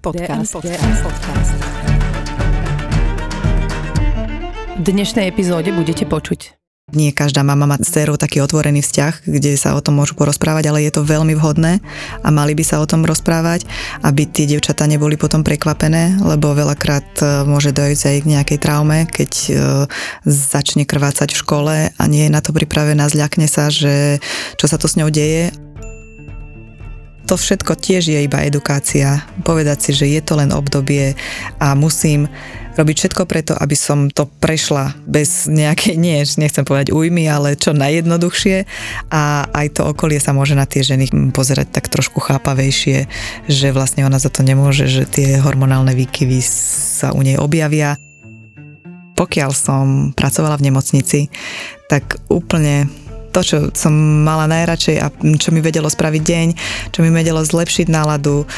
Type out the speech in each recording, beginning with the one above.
Podcast. DM Podcast. V dnešnej epizóde budete počuť nie každá mama má s dcerou taký otvorený vzťah, kde sa o tom môžu porozprávať, ale je to veľmi vhodné a mali by sa o tom rozprávať, aby tie devčatá neboli potom prekvapené, lebo veľakrát e, môže dojsť aj k nejakej traume, keď e, začne krvácať v škole a nie je na to pripravená, zľakne sa, že čo sa to s ňou deje to všetko tiež je iba edukácia. Povedať si, že je to len obdobie a musím robiť všetko preto, aby som to prešla bez nejakej, nie, nechcem povedať újmy, ale čo najjednoduchšie a aj to okolie sa môže na tie ženy pozerať tak trošku chápavejšie, že vlastne ona za to nemôže, že tie hormonálne výkyvy sa u nej objavia. Pokiaľ som pracovala v nemocnici, tak úplne to, čo som mala najradšej a čo mi vedelo spraviť deň, čo mi vedelo zlepšiť náladu, eh,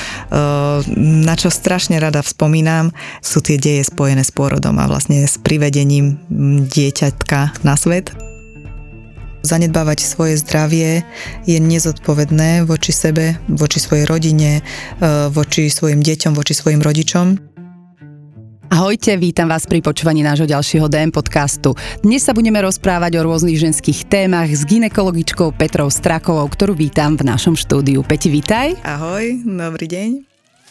na čo strašne rada vzpomínam, sú tie deje spojené s pôrodom a vlastne s privedením dieťatka na svet. Zanedbávať svoje zdravie je nezodpovedné voči sebe, voči svojej rodine, eh, voči svojim deťom, voči svojim rodičom. Ahojte, vítam vás pri počúvaní nášho ďalšieho DM podcastu. Dnes sa budeme rozprávať o rôznych ženských témach s ginekologičkou Petrou Strakovou, ktorú vítam v našom štúdiu. Peti, vítaj. Ahoj, dobrý deň.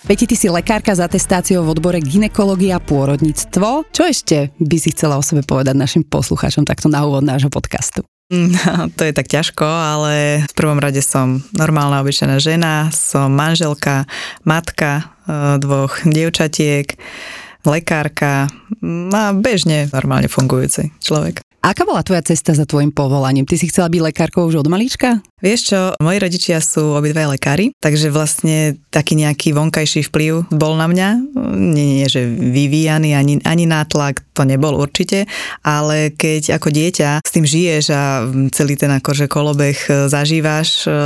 Peti, ty si lekárka s atestáciou v odbore ginekológia a pôrodníctvo. Čo ešte by si chcela o sebe povedať našim poslucháčom takto na úvod nášho podcastu? No, to je tak ťažko, ale v prvom rade som normálna obyčajná žena, som manželka, matka e, dvoch dievčatiek, lekárka a bežne normálne fungujúci človek. Aká bola tvoja cesta za tvojim povolaním? Ty si chcela byť lekárkou už od malička? Vieš čo, moji rodičia sú obidva lekári, takže vlastne taký nejaký vonkajší vplyv bol na mňa. Nie, nie že vyvíjaný, ani, ani nátlak, to nebol určite, ale keď ako dieťa s tým žiješ a celý ten akože kolobeh zažívaš e,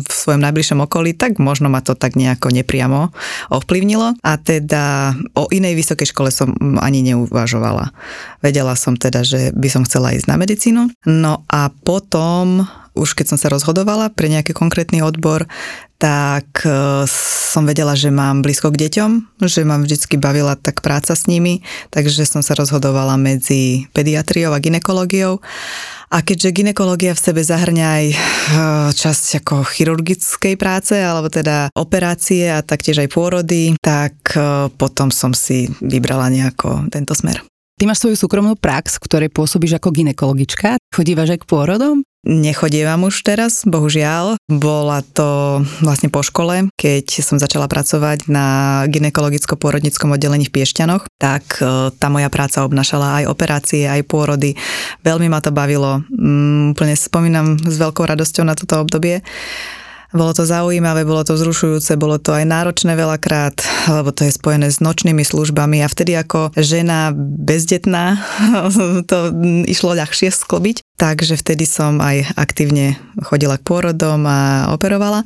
v svojom najbližšom okolí, tak možno ma to tak nejako nepriamo ovplyvnilo. A teda o inej vysokej škole som ani neuvažovala. Vedela som teda, že by som chcela ísť na medicínu. No a potom už keď som sa rozhodovala pre nejaký konkrétny odbor, tak e, som vedela, že mám blízko k deťom, že ma vždycky bavila tak práca s nimi, takže som sa rozhodovala medzi pediatriou a ginekológiou. A keďže ginekológia v sebe zahrňa aj e, časť ako chirurgickej práce, alebo teda operácie a taktiež aj pôrody, tak e, potom som si vybrala nejako tento smer. Ty máš svoju súkromnú prax, v ktorej pôsobíš ako ginekologička. Chodívaš aj k pôrodom? Nechodievam už teraz, bohužiaľ. Bola to vlastne po škole, keď som začala pracovať na ginekologicko-pôrodnickom oddelení v Piešťanoch, tak e, tá moja práca obnašala aj operácie, aj pôrody. Veľmi ma to bavilo. Mm, úplne spomínam s veľkou radosťou na toto obdobie. Bolo to zaujímavé, bolo to vzrušujúce, bolo to aj náročné veľakrát, lebo to je spojené s nočnými službami a vtedy ako žena bezdetná to išlo ľahšie sklobiť. Takže vtedy som aj aktívne chodila k pôrodom a operovala.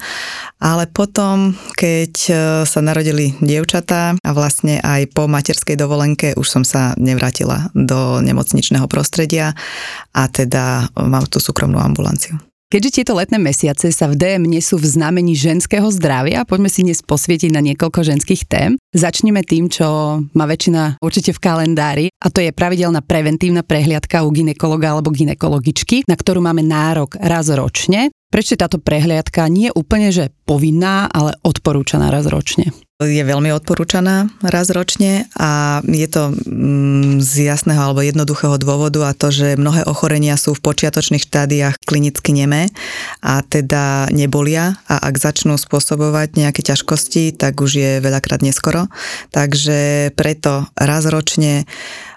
Ale potom, keď e, sa narodili dievčatá a vlastne aj po materskej dovolenke už som sa nevrátila do nemocničného prostredia a teda mám tú súkromnú ambulanciu. Keďže tieto letné mesiace sa v DM nesú v znamení ženského zdravia, poďme si dnes posvietiť na niekoľko ženských tém. Začneme tým, čo má väčšina určite v kalendári, a to je pravidelná preventívna prehliadka u ginekologa alebo ginekologičky, na ktorú máme nárok raz ročne. Prečo táto prehliadka nie je úplne že povinná, ale odporúčaná raz ročne? Je veľmi odporúčaná raz ročne a je to mm, z jasného alebo jednoduchého dôvodu a to, že mnohé ochorenia sú v počiatočných štádiách klinicky nemé a teda nebolia a ak začnú spôsobovať nejaké ťažkosti, tak už je veľakrát neskoro. Takže preto raz ročne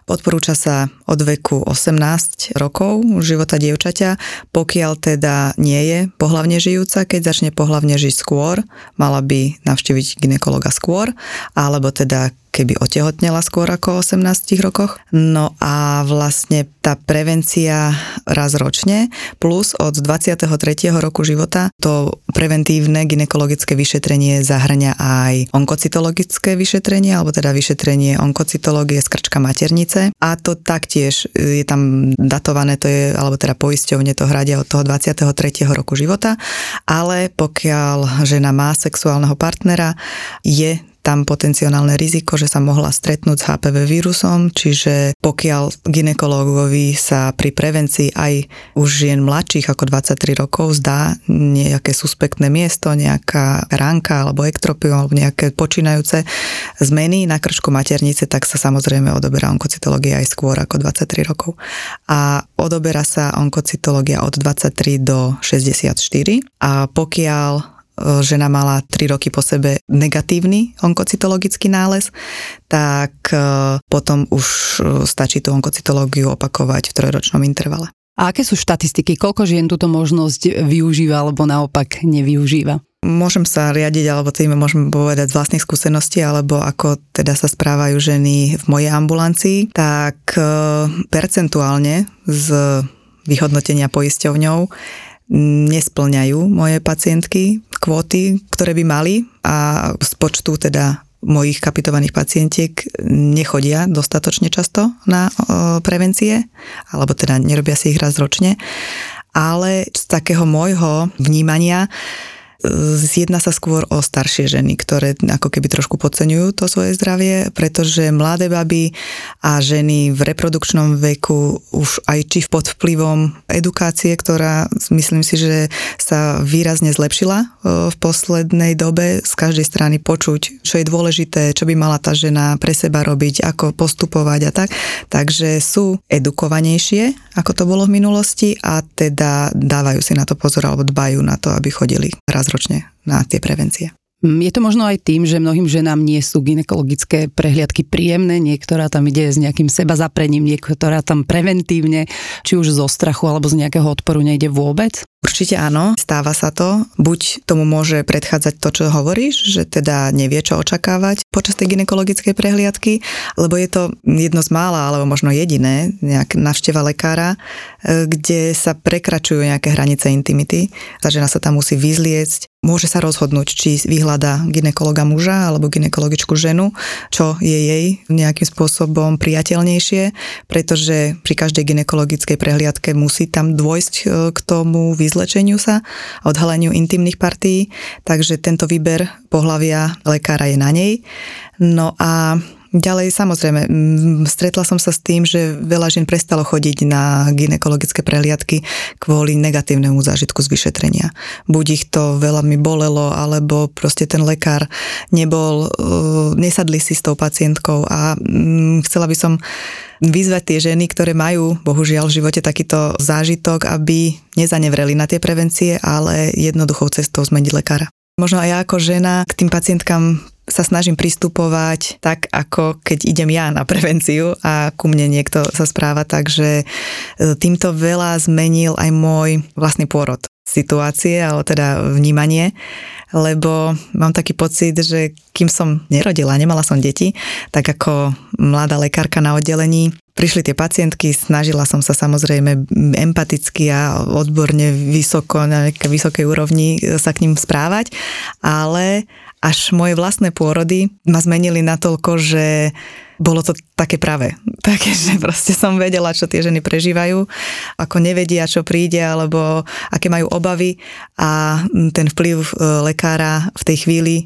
Odporúča sa od veku 18 rokov života dievčaťa, pokiaľ teda nie je pohlavne žijúca, keď začne pohlavne žiť skôr, mala by navštíviť ginekologa skôr, alebo teda keby otehotnela skôr ako 18 rokoch. No a vlastne tá prevencia raz ročne plus od 23. roku života to preventívne ginekologické vyšetrenie zahrňa aj onkocytologické vyšetrenie alebo teda vyšetrenie onkocitológie z krčka maternice a to taktiež je tam datované, to je, alebo teda poisťovne to hradia od toho 23. roku života, ale pokiaľ žena má sexuálneho partnera, je tam potenciálne riziko, že sa mohla stretnúť s HPV vírusom, čiže pokiaľ ginekológovi sa pri prevencii aj už žien mladších ako 23 rokov zdá nejaké suspektné miesto, nejaká ránka alebo ektropium alebo nejaké počínajúce zmeny na krčku maternice, tak sa samozrejme odoberá onkocytológia aj skôr ako 23 rokov. A odoberá sa onkocytológia od 23 do 64 a pokiaľ žena mala 3 roky po sebe negatívny onkocytologický nález, tak potom už stačí tú onkocytológiu opakovať v trojročnom intervale. A aké sú štatistiky? Koľko žien túto možnosť využíva alebo naopak nevyužíva? Môžem sa riadiť, alebo tým môžem povedať z vlastných skúseností, alebo ako teda sa správajú ženy v mojej ambulancii, tak percentuálne z vyhodnotenia poisťovňou nesplňajú moje pacientky kvóty, ktoré by mali a z počtu teda mojich kapitovaných pacientiek nechodia dostatočne často na prevencie, alebo teda nerobia si ich raz ročne. Ale z takého môjho vnímania Zjedna sa skôr o staršie ženy, ktoré ako keby trošku podceňujú to svoje zdravie, pretože mladé baby a ženy v reprodukčnom veku už aj či pod vplyvom edukácie, ktorá myslím si, že sa výrazne zlepšila v poslednej dobe, z každej strany počuť, čo je dôležité, čo by mala tá žena pre seba robiť, ako postupovať a tak. Takže sú edukovanejšie, ako to bolo v minulosti a teda dávajú si na to pozor alebo dbajú na to, aby chodili raz ročne na tie prevencie. Mm, je to možno aj tým, že mnohým ženám nie sú ginekologické prehliadky príjemné, niektorá tam ide s nejakým seba zaprením, niektorá tam preventívne, či už zo strachu alebo z nejakého odporu nejde vôbec? Určite áno, stáva sa to. Buď tomu môže predchádzať to, čo hovoríš, že teda nevie, čo očakávať počas tej ginekologickej prehliadky, lebo je to jedno z mála, alebo možno jediné, nejak navšteva lekára, e, kde sa prekračujú nejaké hranice intimity. Tá žena sa tam musí vyzliecť, môže sa rozhodnúť, či vyhľada ginekologa muža alebo ginekologičku ženu, čo je jej nejakým spôsobom priateľnejšie, pretože pri každej ginekologickej prehliadke musí tam dôjsť e, k tomu vyzlečeniu sa odhaleniu intimných partí, takže tento výber pohlavia lekára je na nej. No a Ďalej samozrejme, stretla som sa s tým, že veľa žien prestalo chodiť na ginekologické prehliadky kvôli negatívnemu zážitku z vyšetrenia. Buď ich to veľa mi bolelo, alebo proste ten lekár nebol, nesadli si s tou pacientkou a chcela by som vyzvať tie ženy, ktoré majú bohužiaľ v živote takýto zážitok, aby nezanevreli na tie prevencie, ale jednoduchou cestou zmeniť lekára. Možno aj ja ako žena k tým pacientkám sa snažím pristupovať tak, ako keď idem ja na prevenciu a ku mne niekto sa správa, takže e, týmto veľa zmenil aj môj vlastný pôrod situácie, alebo teda vnímanie, lebo mám taký pocit, že kým som nerodila, nemala som deti, tak ako mladá lekárka na oddelení, prišli tie pacientky, snažila som sa samozrejme empaticky a odborne vysoko, na vysokej úrovni sa k ním správať, ale až moje vlastné pôrody ma zmenili natoľko, že bolo to také pravé. Také, že proste som vedela, čo tie ženy prežívajú, ako nevedia, čo príde, alebo aké majú obavy a ten vplyv e, lekára v tej chvíli e,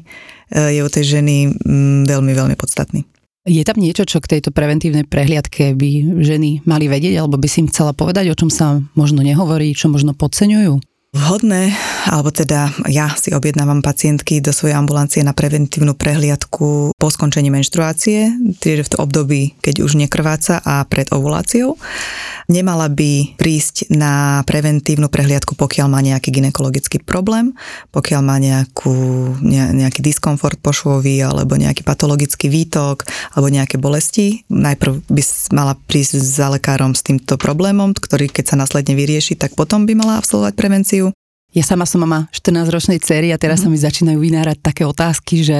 je u tej ženy veľmi, veľmi podstatný. Je tam niečo, čo k tejto preventívnej prehliadke by ženy mali vedieť, alebo by si im chcela povedať, o čom sa možno nehovorí, čo možno podceňujú? Vhodné, alebo teda ja si objednávam pacientky do svojej ambulancie na preventívnu prehliadku po skončení menštruácie, čiže v období, keď už nekrváca a pred ovuláciou. Nemala by prísť na preventívnu prehliadku, pokiaľ má nejaký ginekologický problém, pokiaľ má nejakú, nejaký diskomfort pošvový alebo nejaký patologický výtok alebo nejaké bolesti. Najprv by mala prísť za lekárom s týmto problémom, ktorý keď sa následne vyrieši, tak potom by mala absolvovať prevenciu ja sama som mama 14-ročnej cery a teraz mm. sa mi začínajú vynárať také otázky, že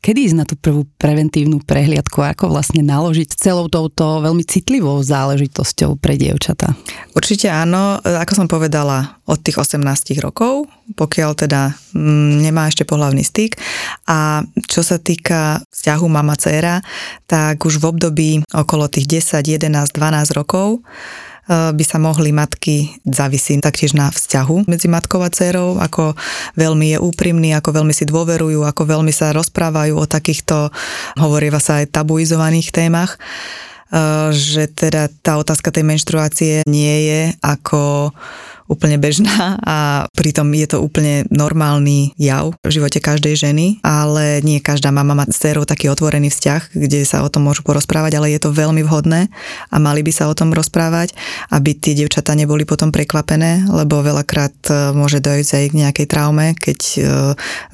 kedy ísť na tú prvú preventívnu prehliadku a ako vlastne naložiť celou touto veľmi citlivou záležitosťou pre dievčatá? Určite áno, ako som povedala, od tých 18 rokov, pokiaľ teda mm, nemá ešte pohľavný styk. A čo sa týka vzťahu mama-céra, tak už v období okolo tých 10, 11, 12 rokov by sa mohli matky, závisí taktiež na vzťahu medzi matkou a dcerou, ako veľmi je úprimný, ako veľmi si dôverujú, ako veľmi sa rozprávajú o takýchto, hovorieva sa aj tabuizovaných témach. Že teda tá otázka tej menštruácie nie je ako úplne bežná a pritom je to úplne normálny jav v živote každej ženy, ale nie každá mama má s dcerou taký otvorený vzťah, kde sa o tom môžu porozprávať, ale je to veľmi vhodné a mali by sa o tom rozprávať, aby tie devčatá neboli potom prekvapené, lebo veľakrát e, môže dojsť aj k nejakej traume, keď e,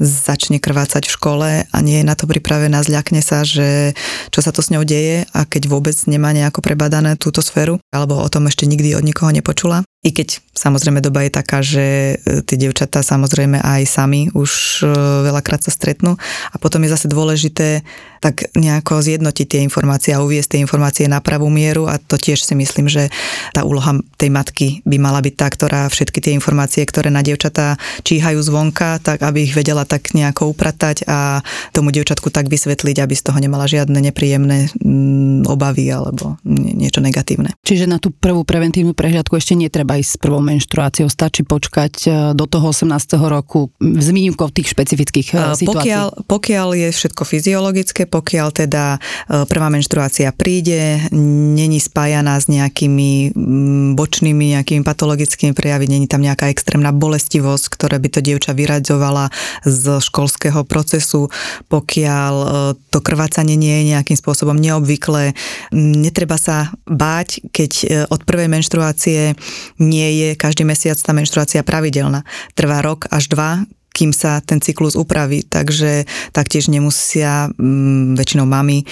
začne krvácať v škole a nie je na to pripravená, zľakne sa, že čo sa to s ňou deje a keď vôbec nemá nejako prebadané túto sféru, alebo o tom ešte nikdy od nikoho nepočula. I keď samozrejme doba je taká, že e, tie devčatá samozrejme aj sami už e, veľakrát sa stretnú a potom je zase dôležité tak nejako zjednotiť tie informácie a uviesť tie informácie na pravú mieru a to tiež si myslím, že tá úloha tej matky by mala byť tá, ktorá všetky tie informácie, ktoré na devčatá číhajú zvonka, tak aby ich vedela tak nejako upratať a tomu devčatku tak vysvetliť, aby z toho nemala žiadne nepríjemné mm, obavy alebo niečo negatívne. Čiže na tú prvú preventívnu prehliadku ešte netreba ísť s prvou menštruáciou, stačí počkať e, do toho 18. roku s výnimkou tých špecifických e, situácií. Pokiaľ, pokiaľ je všetko fyziologické, pokiaľ teda e, prvá menštruácia príde, není spájaná s nejakými mm, bočnými, nejakými patologickými prejavy, není tam nejaká extrémna bolestivosť, ktorá by to dievča vyradzovala z školského procesu, pokiaľ e, to krvácanie nie je nejakým spôsobom neobvyklé. Netreba sa báť, keď e, od prvej menštruácie nie je každý mesiac tá menštruácia pravidelná. Trvá rok až dva, kým sa ten cyklus upraví. Takže taktiež nemusia m, mm, väčšinou mami e,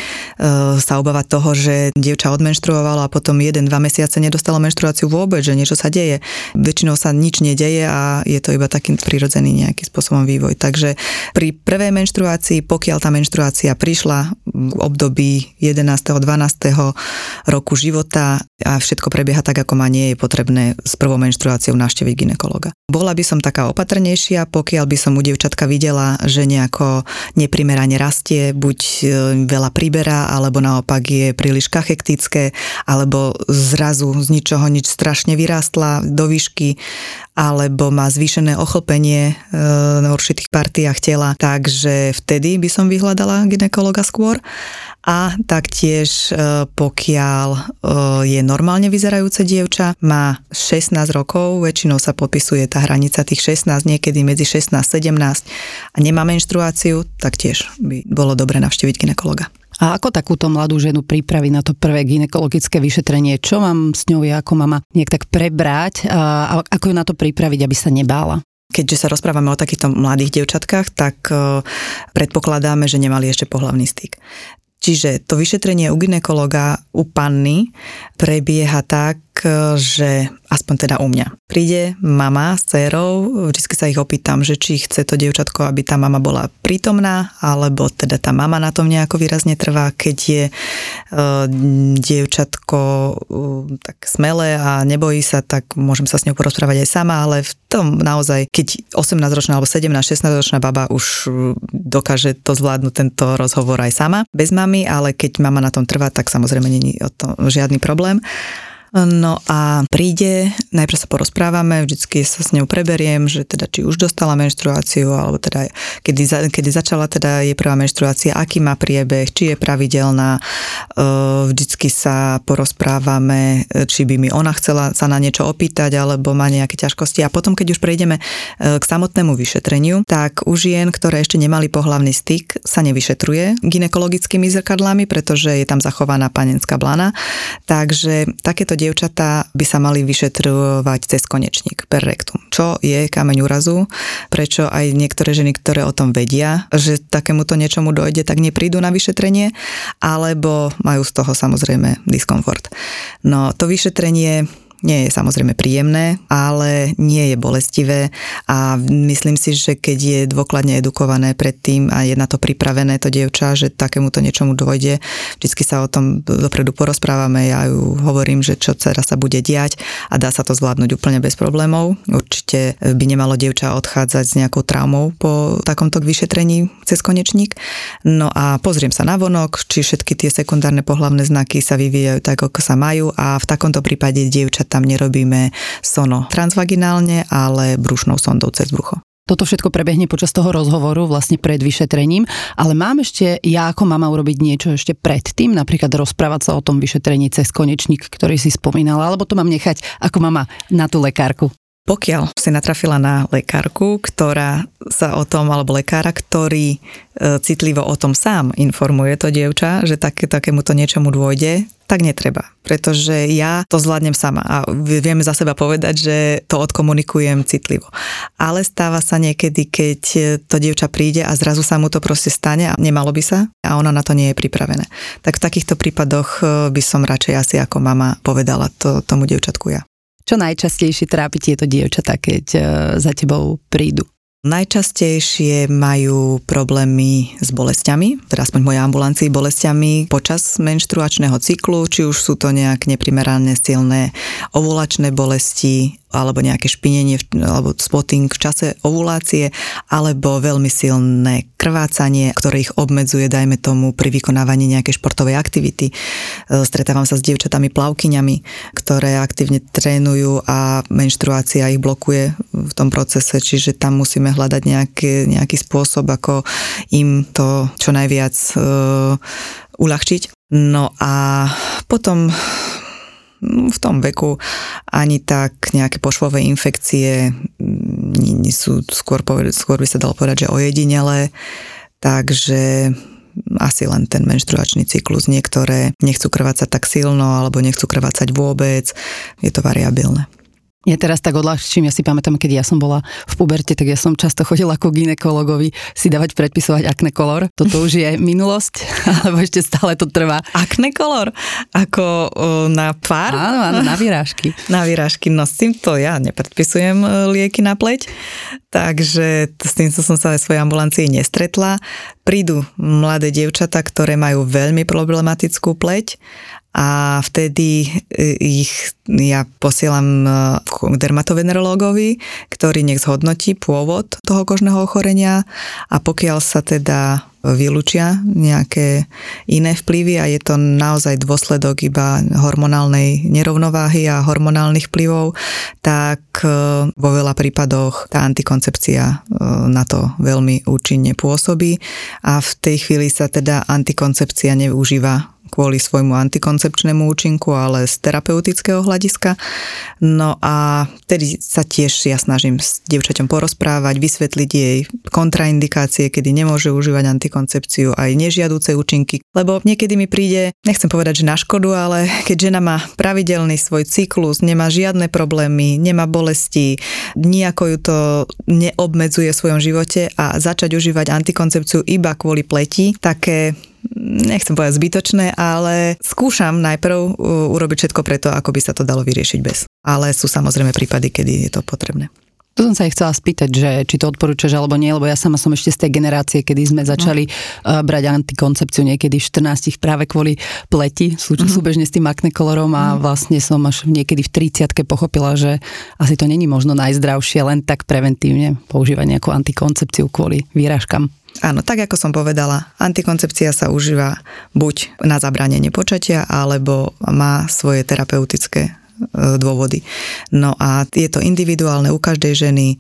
sa obávať toho, že dievča odmenštruovalo a potom jeden, dva mesiace nedostalo menštruáciu vôbec, že niečo sa deje. Väčšinou sa nič nedeje a je to iba taký prirodzený nejaký spôsobom vývoj. Takže pri prvej menštruácii, pokiaľ tá menštruácia prišla v období 11. 12. roku života a všetko prebieha tak, ako má, nie je potrebné s prvou menštruáciou navštíviť ginekologa. Bola by som taká opatrnejšia, pokiaľ by som u dievčatka videla, že nejako neprimerane rastie, buď e, veľa priberá, alebo naopak je príliš kachektické, alebo zrazu z ničoho nič strašne vyrástla do výšky, alebo má zvýšené ochlpenie e, na určitých partiách tela. Takže vtedy by som vyhľadala ginekologa skôr a taktiež e, pokiaľ e, je normálne vyzerajúce dievča, má 16 rokov, väčšinou sa podpisuje tá hranica tých 16, niekedy medzi 16 a 17 a nemá menštruáciu, tak tiež by bolo dobre navštíviť ginekologa. A ako takúto mladú ženu pripraviť na to prvé ginekologické vyšetrenie? Čo mám s ňou ja ako mama nejak tak prebrať a ako ju na to pripraviť, aby sa nebála? Keďže sa rozprávame o takýchto mladých dievčatkách, tak e, predpokladáme, že nemali ešte pohlavný styk. Čiže to vyšetrenie u ginekologa u panny prebieha tak, že aspoň teda u mňa. Príde mama s dcerou, vždy sa ich opýtam, že či chce to dievčatko, aby tá mama bola prítomná, alebo teda tá mama na tom nejako výrazne trvá, keď je uh, dievčatko uh, tak smelé a nebojí sa, tak môžem sa s ňou porozprávať aj sama, ale v tom naozaj, keď 18-ročná alebo 17-16-ročná baba už e, dokáže to zvládnuť tento rozhovor aj sama, bez mamy, ale keď mama na tom trvá, tak samozrejme není o tom žiadny problém. No a príde, najprv sa porozprávame, vždycky sa s ňou preberiem, že teda či už dostala menštruáciu, alebo teda kedy, kedy začala teda jej prvá menštruácia, aký má priebeh, či je pravidelná. Vždycky sa porozprávame, či by mi ona chcela sa na niečo opýtať, alebo má nejaké ťažkosti. A potom, keď už prejdeme e, k samotnému vyšetreniu, tak u žien, ktoré ešte nemali pohlavný styk, sa nevyšetruje ginekologickými zrkadlami, pretože je tam zachovaná panenská blana. Takže takéto dievčatá by sa mali vyšetrovať cez konečník, per rectum. Čo je kameň úrazu, prečo aj niektoré ženy, ktoré o tom vedia, že takémuto niečomu dojde, tak neprídu na vyšetrenie, alebo majú z toho samozrejme diskomfort. No to vyšetrenie nie je samozrejme príjemné, ale nie je bolestivé a myslím si, že keď je dôkladne edukované predtým a je na to pripravené to dievča, že takémuto niečomu dôjde, vždycky sa o tom dopredu porozprávame, ja ju hovorím, že čo teraz sa bude diať a dá sa to zvládnuť úplne bez problémov. Určite by nemalo dievča odchádzať s nejakou traumou po takomto vyšetrení cez konečník. No a pozriem sa na vonok, či všetky tie sekundárne pohlavné znaky sa vyvíjajú tak, ako sa majú a v takomto prípade dievča tam nerobíme sono transvaginálne, ale brušnou sondou cez brucho. Toto všetko prebehne počas toho rozhovoru vlastne pred vyšetrením, ale mám ešte ja ako mama urobiť niečo ešte predtým, napríklad rozprávať sa o tom vyšetrení cez konečník, ktorý si spomínala, alebo to mám nechať ako mama na tú lekárku. Pokiaľ si natrafila na lekárku, ktorá sa o tom, alebo lekára, ktorý e, citlivo o tom sám informuje to dievča, že také, takémuto niečomu dôjde, tak netreba. Pretože ja to zvládnem sama a vieme za seba povedať, že to odkomunikujem citlivo. Ale stáva sa niekedy, keď to dievča príde a zrazu sa mu to proste stane a nemalo by sa a ona na to nie je pripravené. Tak v takýchto prípadoch e, by som radšej asi ako mama povedala to tomu dievčatku ja. Čo najčastejšie trápi tieto dievčatá, keď e, za tebou prídu? Najčastejšie majú problémy s bolestiami, teda aspoň v ambulancii bolestiami počas menštruačného cyklu, či už sú to nejak neprimerané silné ovulačné bolesti, alebo nejaké špinenie alebo spotting v čase ovulácie, alebo veľmi silné krvácanie, ktoré ich obmedzuje, dajme tomu, pri vykonávaní nejakej športovej aktivity. E, stretávam sa s dievčatami plavkyňami, ktoré aktívne trénujú a menštruácia ich blokuje v tom procese, čiže tam musíme hľadať nejaký, nejaký spôsob, ako im to čo najviac uh, uľahčiť. No a potom v tom veku ani tak nejaké pošvové infekcie nie sú skôr, skôr by sa dalo povedať, že ojedinele, takže asi len ten menštruačný cyklus. Niektoré nechcú krvácať tak silno alebo nechcú krvácať vôbec. Je to variabilné. Ja teraz tak odľahčím, ja si pamätám, keď ja som bola v puberte, tak ja som často chodila ako ginekologovi si dávať predpisovať akne kolor. Toto už je minulosť, alebo ešte stále to trvá. Akne kolor? Ako na pár? Áno, áno, na výrážky. Na výrážky, no s týmto ja nepredpisujem e, lieky na pleť, takže s týmto som sa aj svojej ambulancii nestretla. Prídu mladé dievčatá, ktoré majú veľmi problematickú pleť a vtedy e, ich ja posielam e, k dermatovenerológovi, ktorý nech zhodnotí pôvod toho kožného ochorenia. A pokiaľ sa teda vylúčia nejaké iné vplyvy a je to naozaj dôsledok iba hormonálnej nerovnováhy a hormonálnych vplyvov, tak e, vo veľa prípadoch tá antikoncepcia na to veľmi účinne pôsobí. A v tej chvíli sa teda antikoncepcia nevyužíva kvôli svojmu antikoncepčnému účinku, ale z terapeutického hľadiska. No a tedy sa tiež ja snažím s dievčaťom porozprávať, vysvetliť jej kontraindikácie, kedy nemôže užívať antikoncepciu, aj nežiaduce účinky. Lebo niekedy mi príde, nechcem povedať, že na škodu, ale keď žena má pravidelný svoj cyklus, nemá žiadne problémy, nemá bolesti, nejako ju to neobmedzuje v svojom živote a začať užívať antikoncepciu iba kvôli pleti, také nechcem povedať zbytočné, ale skúšam najprv urobiť všetko preto, ako by sa to dalo vyriešiť bez. Ale sú samozrejme prípady, kedy je to potrebné. To som sa aj chcela spýtať, že či to odporúčaš alebo nie, lebo ja sama som ešte z tej generácie, kedy sme začali no. brať antikoncepciu niekedy v 14 práve kvôli pleti, sú, mm-hmm. súbežne s tým akne kolorom a mm-hmm. vlastne som až niekedy v 30 pochopila, že asi to není možno najzdravšie len tak preventívne používať nejakú antikoncepciu kvôli výražkám. Áno, tak ako som povedala, antikoncepcia sa užíva buď na zabránenie počatia, alebo má svoje terapeutické e, dôvody. No a je to individuálne u každej ženy.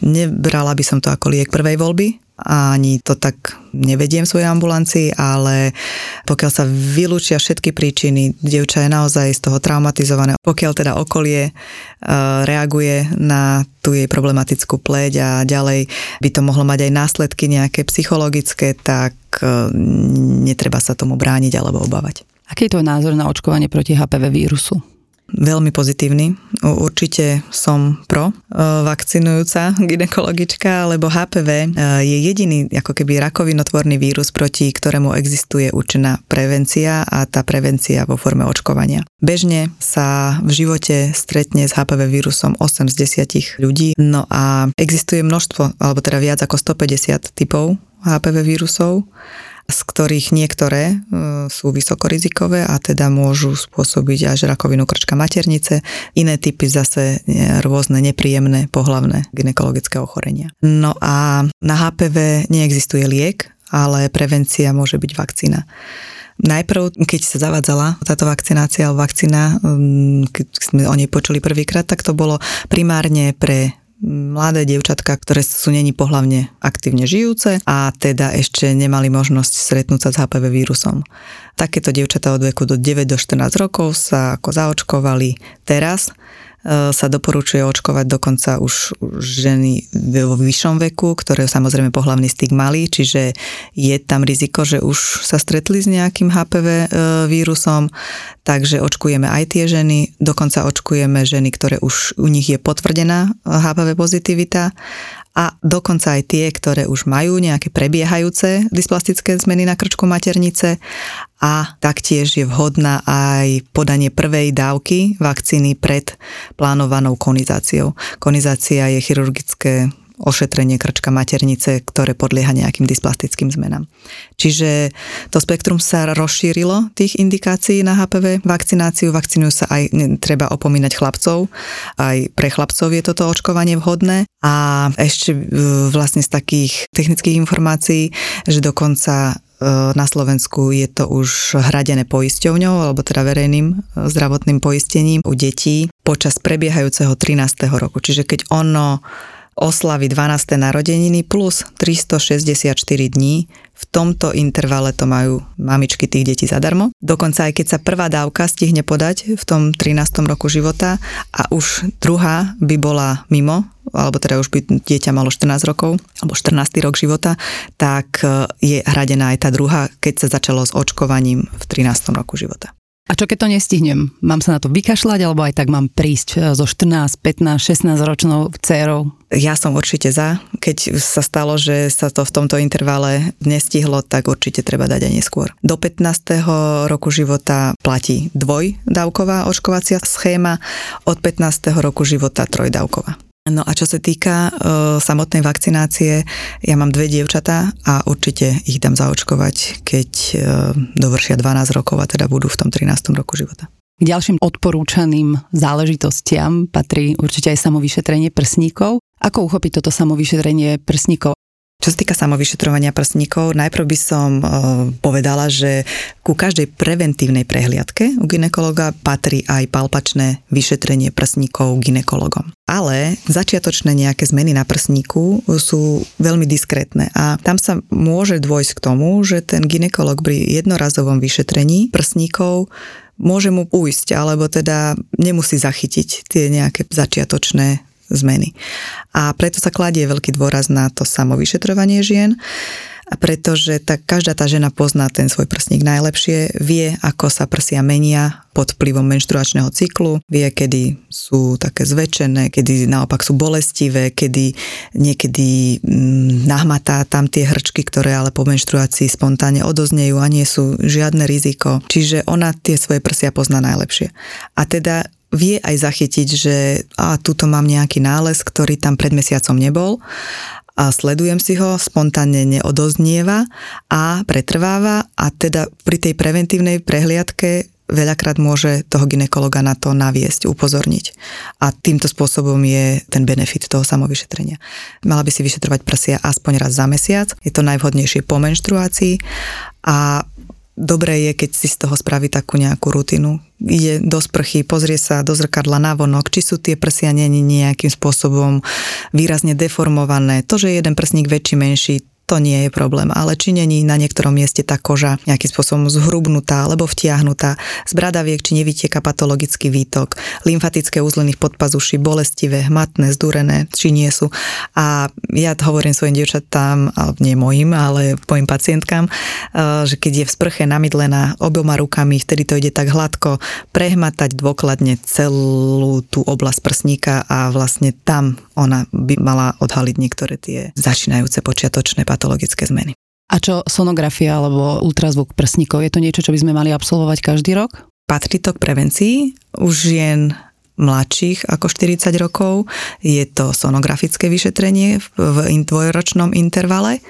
Nebrala by som to ako liek prvej voľby, ani to tak nevediem v svojej ambulancii, ale pokiaľ sa vylúčia všetky príčiny, dievča je naozaj z toho traumatizované. Pokiaľ teda okolie e, reaguje na tú jej problematickú pleť a ďalej by to mohlo mať aj následky nejaké psychologické, tak e, netreba sa tomu brániť alebo obávať. Aký je tvoj názor na očkovanie proti HPV vírusu? Veľmi pozitívny. Určite som pro e, vakcinujúca ginekologička, lebo HPV e, je jediný ako keby rakovinotvorný vírus, proti ktorému existuje účinná prevencia a tá prevencia vo forme očkovania. Bežne sa v živote stretne s HPV vírusom 8 z 10 ľudí, no a existuje množstvo, alebo teda viac ako 150 typov HPV vírusov z ktorých niektoré e, sú vysokorizikové a teda môžu spôsobiť až rakovinu krčka maternice, iné typy zase e, rôzne nepríjemné pohlavné gynekologické ochorenia. No a na HPV neexistuje liek, ale prevencia môže byť vakcína. Najprv, keď sa zavádzala táto vakcinácia alebo vakcína, mm, keď sme o nej počuli prvýkrát, tak to bolo primárne pre mladé dievčatka, ktoré sú není pohlavne aktívne žijúce a teda ešte nemali možnosť stretnúť sa s HPV vírusom. Takéto dievčatá od veku do 9 do 14 rokov sa ako zaočkovali teraz sa doporučuje očkovať dokonca už ženy vo vyššom veku, ktoré samozrejme pohľavný styk mali, čiže je tam riziko, že už sa stretli s nejakým HPV e, vírusom, takže očkujeme aj tie ženy, dokonca očkujeme ženy, ktoré už u nich je potvrdená HPV pozitivita a dokonca aj tie, ktoré už majú nejaké prebiehajúce dysplastické zmeny na krčku maternice a taktiež je vhodná aj podanie prvej dávky vakcíny pred plánovanou konizáciou. Konizácia je chirurgické ošetrenie krčka maternice, ktoré podlieha nejakým dysplastickým zmenám. Čiže to spektrum sa rozšírilo tých indikácií na HPV. Vakcináciu vakcinujú sa aj, treba opomínať chlapcov, aj pre chlapcov je toto očkovanie vhodné. A ešte vlastne z takých technických informácií, že dokonca e, na Slovensku je to už hradené poisťovňou, alebo teda verejným e, zdravotným poistením u detí počas prebiehajúceho 13. roku. Čiže keď ono oslavy 12. narodeniny plus 364 dní. V tomto intervale to majú mamičky tých detí zadarmo. Dokonca aj keď sa prvá dávka stihne podať v tom 13. roku života a už druhá by bola mimo, alebo teda už by dieťa malo 14 rokov, alebo 14. rok života, tak e, je hradená aj tá druhá, keď sa začalo s očkovaním v 13. roku života. A čo keď to nestihnem? Mám sa na to vykašľať, alebo aj tak mám prísť e, so 14, 15, 16 ročnou dcérou? Ja som určite za. Keď sa stalo, že sa to v tomto intervale nestihlo, tak určite treba dať aj neskôr. Do 15. roku života platí dvojdávková očkovacia schéma, od 15. roku života trojdávková. No a čo sa týka e, samotnej vakcinácie, ja mám dve dievčatá a určite ich dám zaočkovať, keď e, dovršia 12 rokov a teda budú v tom 13. roku života. K ďalším odporúčaným záležitostiam patrí určite aj samovyšetrenie prsníkov. Ako uchopiť toto samovyšetrenie prsníkov? Čo sa týka samovyšetrovania prsníkov, najprv by som e, povedala, že ku každej preventívnej prehliadke u ginekologa patrí aj palpačné vyšetrenie prsníkov ginekologom. Ale začiatočné nejaké zmeny na prsníku sú veľmi diskrétne a tam sa môže dôjsť k tomu, že ten ginekolog pri jednorazovom vyšetrení prsníkov môže mu ujsť, alebo teda nemusí zachytiť tie nejaké začiatočné zmeny. A preto sa kladie veľký dôraz na to samovyšetrovanie žien, pretože tak každá tá žena pozná ten svoj prsník najlepšie, vie, ako sa prsia menia pod vplyvom menštruačného cyklu, vie, kedy sú také zväčšené, kedy naopak sú bolestivé, kedy niekedy mm, nahmatá tam tie hrčky, ktoré ale po menštruácii spontánne odoznejú a nie sú žiadne riziko. Čiže ona tie svoje prsia pozná najlepšie. A teda vie aj zachytiť, že a tuto mám nejaký nález, ktorý tam pred mesiacom nebol a sledujem si ho, spontánne neodoznieva a pretrváva a teda pri tej preventívnej prehliadke veľakrát môže toho ginekologa na to naviesť, upozorniť. A týmto spôsobom je ten benefit toho samovyšetrenia. Mala by si vyšetrovať prsia aspoň raz za mesiac, je to najvhodnejšie po menštruácii a dobré je, keď si z toho spraví takú nejakú rutinu. Ide do sprchy, pozrie sa do zrkadla na vonok, či sú tie prsia není nejakým spôsobom výrazne deformované. To, že je jeden prsník väčší, menší, to nie je problém, ale či není na niektorom mieste tá koža nejakým spôsobom zhrubnutá alebo vtiahnutá, z bradaviek, či nevytieka patologický výtok, lymfatické uzliny v bolestivé, hmatné, zdúrené, či nie sú. A ja hovorím svojim dievčatám, nie mojim, ale mojim pacientkám, eh, že keď je v sprche namydlená oboma rukami, vtedy to ide tak hladko, prehmatať dôkladne celú tú oblasť prsníka a vlastne tam ona by mala odhaliť niektoré tie začínajúce počiatočné patologické zmeny. A čo sonografia alebo ultrazvuk prsníkov? Je to niečo, čo by sme mali absolvovať každý rok? Patrí to k prevencii. Už žien mladších ako 40 rokov. Je to sonografické vyšetrenie v dvojročnom intervale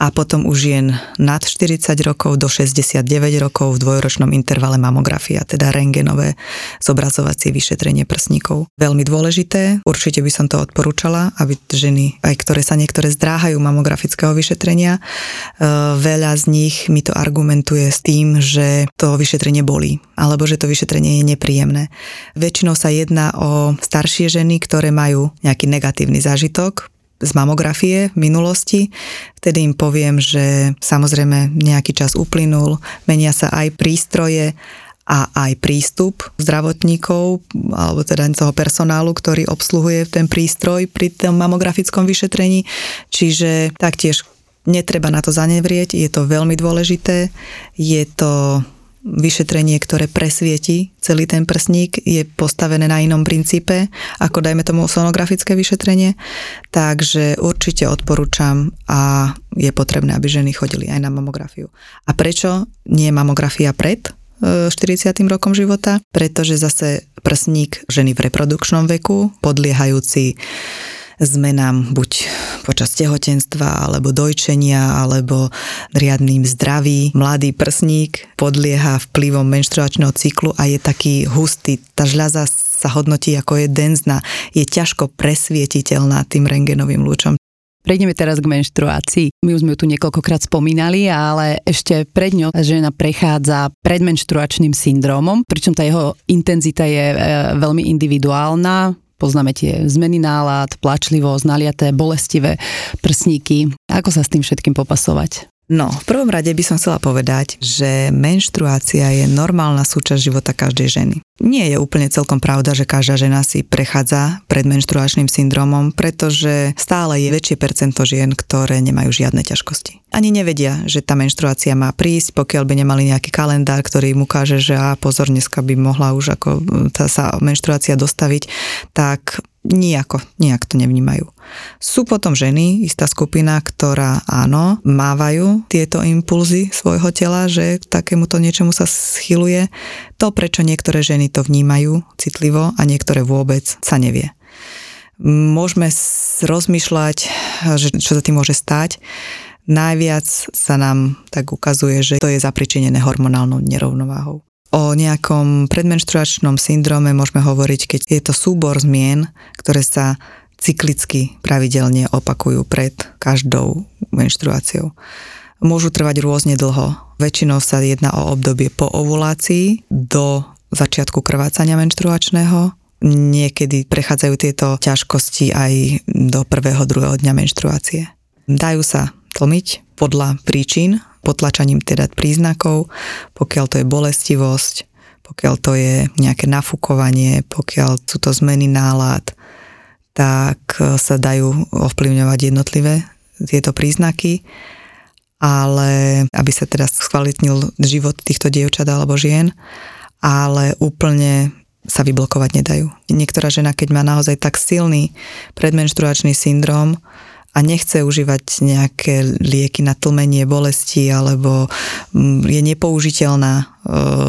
a potom už žien nad 40 rokov do 69 rokov v dvojročnom intervale mamografia, teda rengenové zobrazovacie vyšetrenie prsníkov. Veľmi dôležité, určite by som to odporúčala, aby ženy, aj ktoré sa niektoré zdráhajú mamografického vyšetrenia, e, veľa z nich mi to argumentuje s tým, že to vyšetrenie bolí, alebo že to vyšetrenie je nepríjemné. Väčšinou sa jedná o staršie ženy, ktoré majú nejaký negatívny zážitok z mamografie v minulosti. Vtedy im poviem, že samozrejme nejaký čas uplynul, menia sa aj prístroje a aj prístup zdravotníkov alebo teda toho personálu, ktorý obsluhuje ten prístroj pri tom mamografickom vyšetrení. Čiže taktiež netreba na to zanevrieť, je to veľmi dôležité. Je to vyšetrenie, ktoré presvieti celý ten prsník, je postavené na inom princípe, ako dajme tomu sonografické vyšetrenie. Takže určite odporúčam a je potrebné, aby ženy chodili aj na mamografiu. A prečo nie mamografia pred 40. E, rokom života? Pretože zase prsník ženy v reprodukčnom veku, podliehajúci zmenám buď počas tehotenstva alebo dojčenia alebo riadným zdraví. Mladý prsník podlieha vplyvom menštruačného cyklu a je taký hustý. Tá žľaza sa hodnotí ako je denzná, je ťažko presvietiteľná tým rengenovým lúčom. Prejdeme teraz k menštruácii. My už sme ju tu niekoľkokrát spomínali, ale ešte pred ňou žena prechádza predmenštruačným syndrómom, pričom tá jeho intenzita je e, veľmi individuálna Poznáme tie zmeny nálad, plačlivosť, naliaté, bolestivé prsníky. Ako sa s tým všetkým popasovať? No, v prvom rade by som chcela povedať, že menštruácia je normálna súčasť života každej ženy. Nie je úplne celkom pravda, že každá žena si prechádza pred menštruačným syndromom, pretože stále je väčšie percento žien, ktoré nemajú žiadne ťažkosti. Ani nevedia, že tá menštruácia má prísť, pokiaľ by nemali nejaký kalendár, ktorý im ukáže, že a pozor, dneska by mohla už ako tá sa menštruácia dostaviť, tak Nijako, nijak to nevnímajú. Sú potom ženy, istá skupina, ktorá áno, mávajú tieto impulzy svojho tela, že takémuto niečomu sa schyluje. To, prečo niektoré ženy to vnímajú citlivo a niektoré vôbec, sa nevie. Môžeme rozmýšľať, že čo sa tým môže stať. Najviac sa nám tak ukazuje, že to je zapričinené hormonálnou nerovnováhou. O nejakom predmenštruačnom syndróme môžeme hovoriť, keď je to súbor zmien, ktoré sa cyklicky pravidelne opakujú pred každou menštruáciou. Môžu trvať rôzne dlho. Väčšinou sa jedná o obdobie po ovulácii do začiatku krvácania menštruačného. Niekedy prechádzajú tieto ťažkosti aj do prvého, druhého dňa menštruácie. Dajú sa tlmiť podľa príčin potlačaním teda príznakov, pokiaľ to je bolestivosť, pokiaľ to je nejaké nafúkovanie, pokiaľ sú to zmeny nálad, tak e, sa dajú ovplyvňovať jednotlivé tieto príznaky, ale aby sa teda skvalitnil život týchto dievčat alebo žien, ale úplne sa vyblokovať nedajú. Niektorá žena, keď má naozaj tak silný predmenštruačný syndrom, a nechce užívať nejaké lieky na tlmenie bolesti alebo mm, je nepoužiteľná e,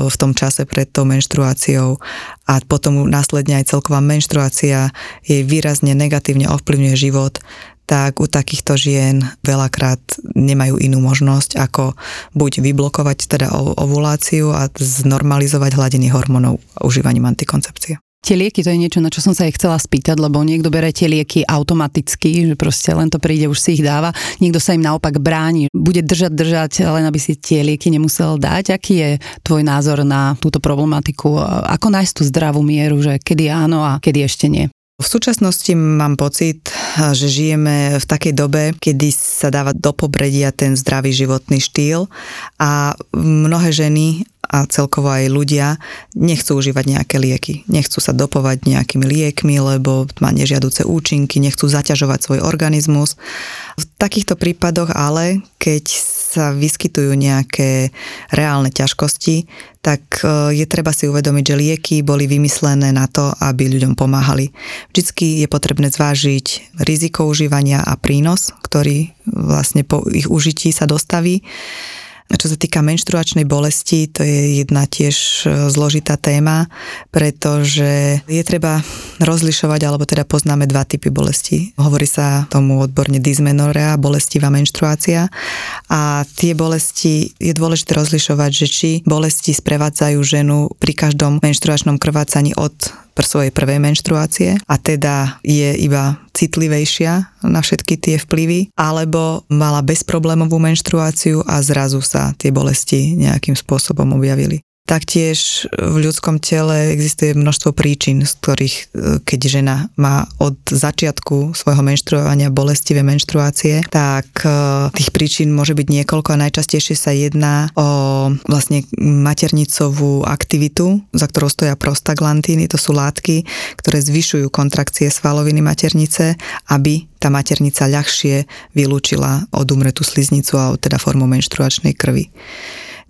v tom čase pred tou menštruáciou a potom následne aj celková menštruácia jej výrazne negatívne ovplyvňuje život, tak u takýchto žien veľakrát nemajú inú možnosť ako buď vyblokovať teda ovuláciu a znormalizovať hladiny hormónov užívaním antikoncepcie. Tie lieky, to je niečo, na čo som sa aj chcela spýtať, lebo niekto berie tie lieky automaticky, že proste len to príde, už si ich dáva. Niekto sa im naopak bráni, bude držať, držať, len aby si tie lieky nemusel dať. Aký je tvoj názor na túto problematiku? Ako nájsť tú zdravú mieru, že kedy áno a kedy ešte nie? V súčasnosti mám pocit, že žijeme v takej dobe, kedy sa dáva do pobredia ten zdravý životný štýl a mnohé ženy a celkovo aj ľudia nechcú užívať nejaké lieky. Nechcú sa dopovať nejakými liekmi, lebo má nežiaduce účinky, nechcú zaťažovať svoj organizmus. V takýchto prípadoch ale, keď sa vyskytujú nejaké reálne ťažkosti, tak e, je treba si uvedomiť, že lieky boli vymyslené na to, aby ľuďom pomáhali. Vždycky je potrebné zvážiť riziko užívania a prínos, ktorý vlastne po ich užití sa dostaví Čo sa týka menštruačnej bolesti, to je jedna tiež e, zložitá téma, pretože je treba rozlišovať, alebo teda poznáme dva typy bolesti. Hovorí sa tomu odborne dysmenorea, bolestivá menštruácia a tie bolesti je dôležité rozlišovať, že či bolesti sprevádzajú ženu pri každom menštruačnom krvácaní od svojej prvej menštruácie a teda je iba citlivejšia na všetky tie vplyvy, alebo mala bezproblémovú menštruáciu a zrazu sa tie bolesti nejakým spôsobom objavili. Taktiež v ľudskom tele existuje množstvo príčin, z ktorých, e, keď žena má od začiatku svojho menštruovania bolestivé menštruácie, tak e, tých príčin môže byť niekoľko a najčastejšie sa jedná o vlastne maternicovú aktivitu, za ktorou stoja prostaglantíny, to sú látky, ktoré zvyšujú kontrakcie svaloviny maternice, aby tá maternica ľahšie vylúčila odumretú sliznicu a teda formu menštruačnej krvi.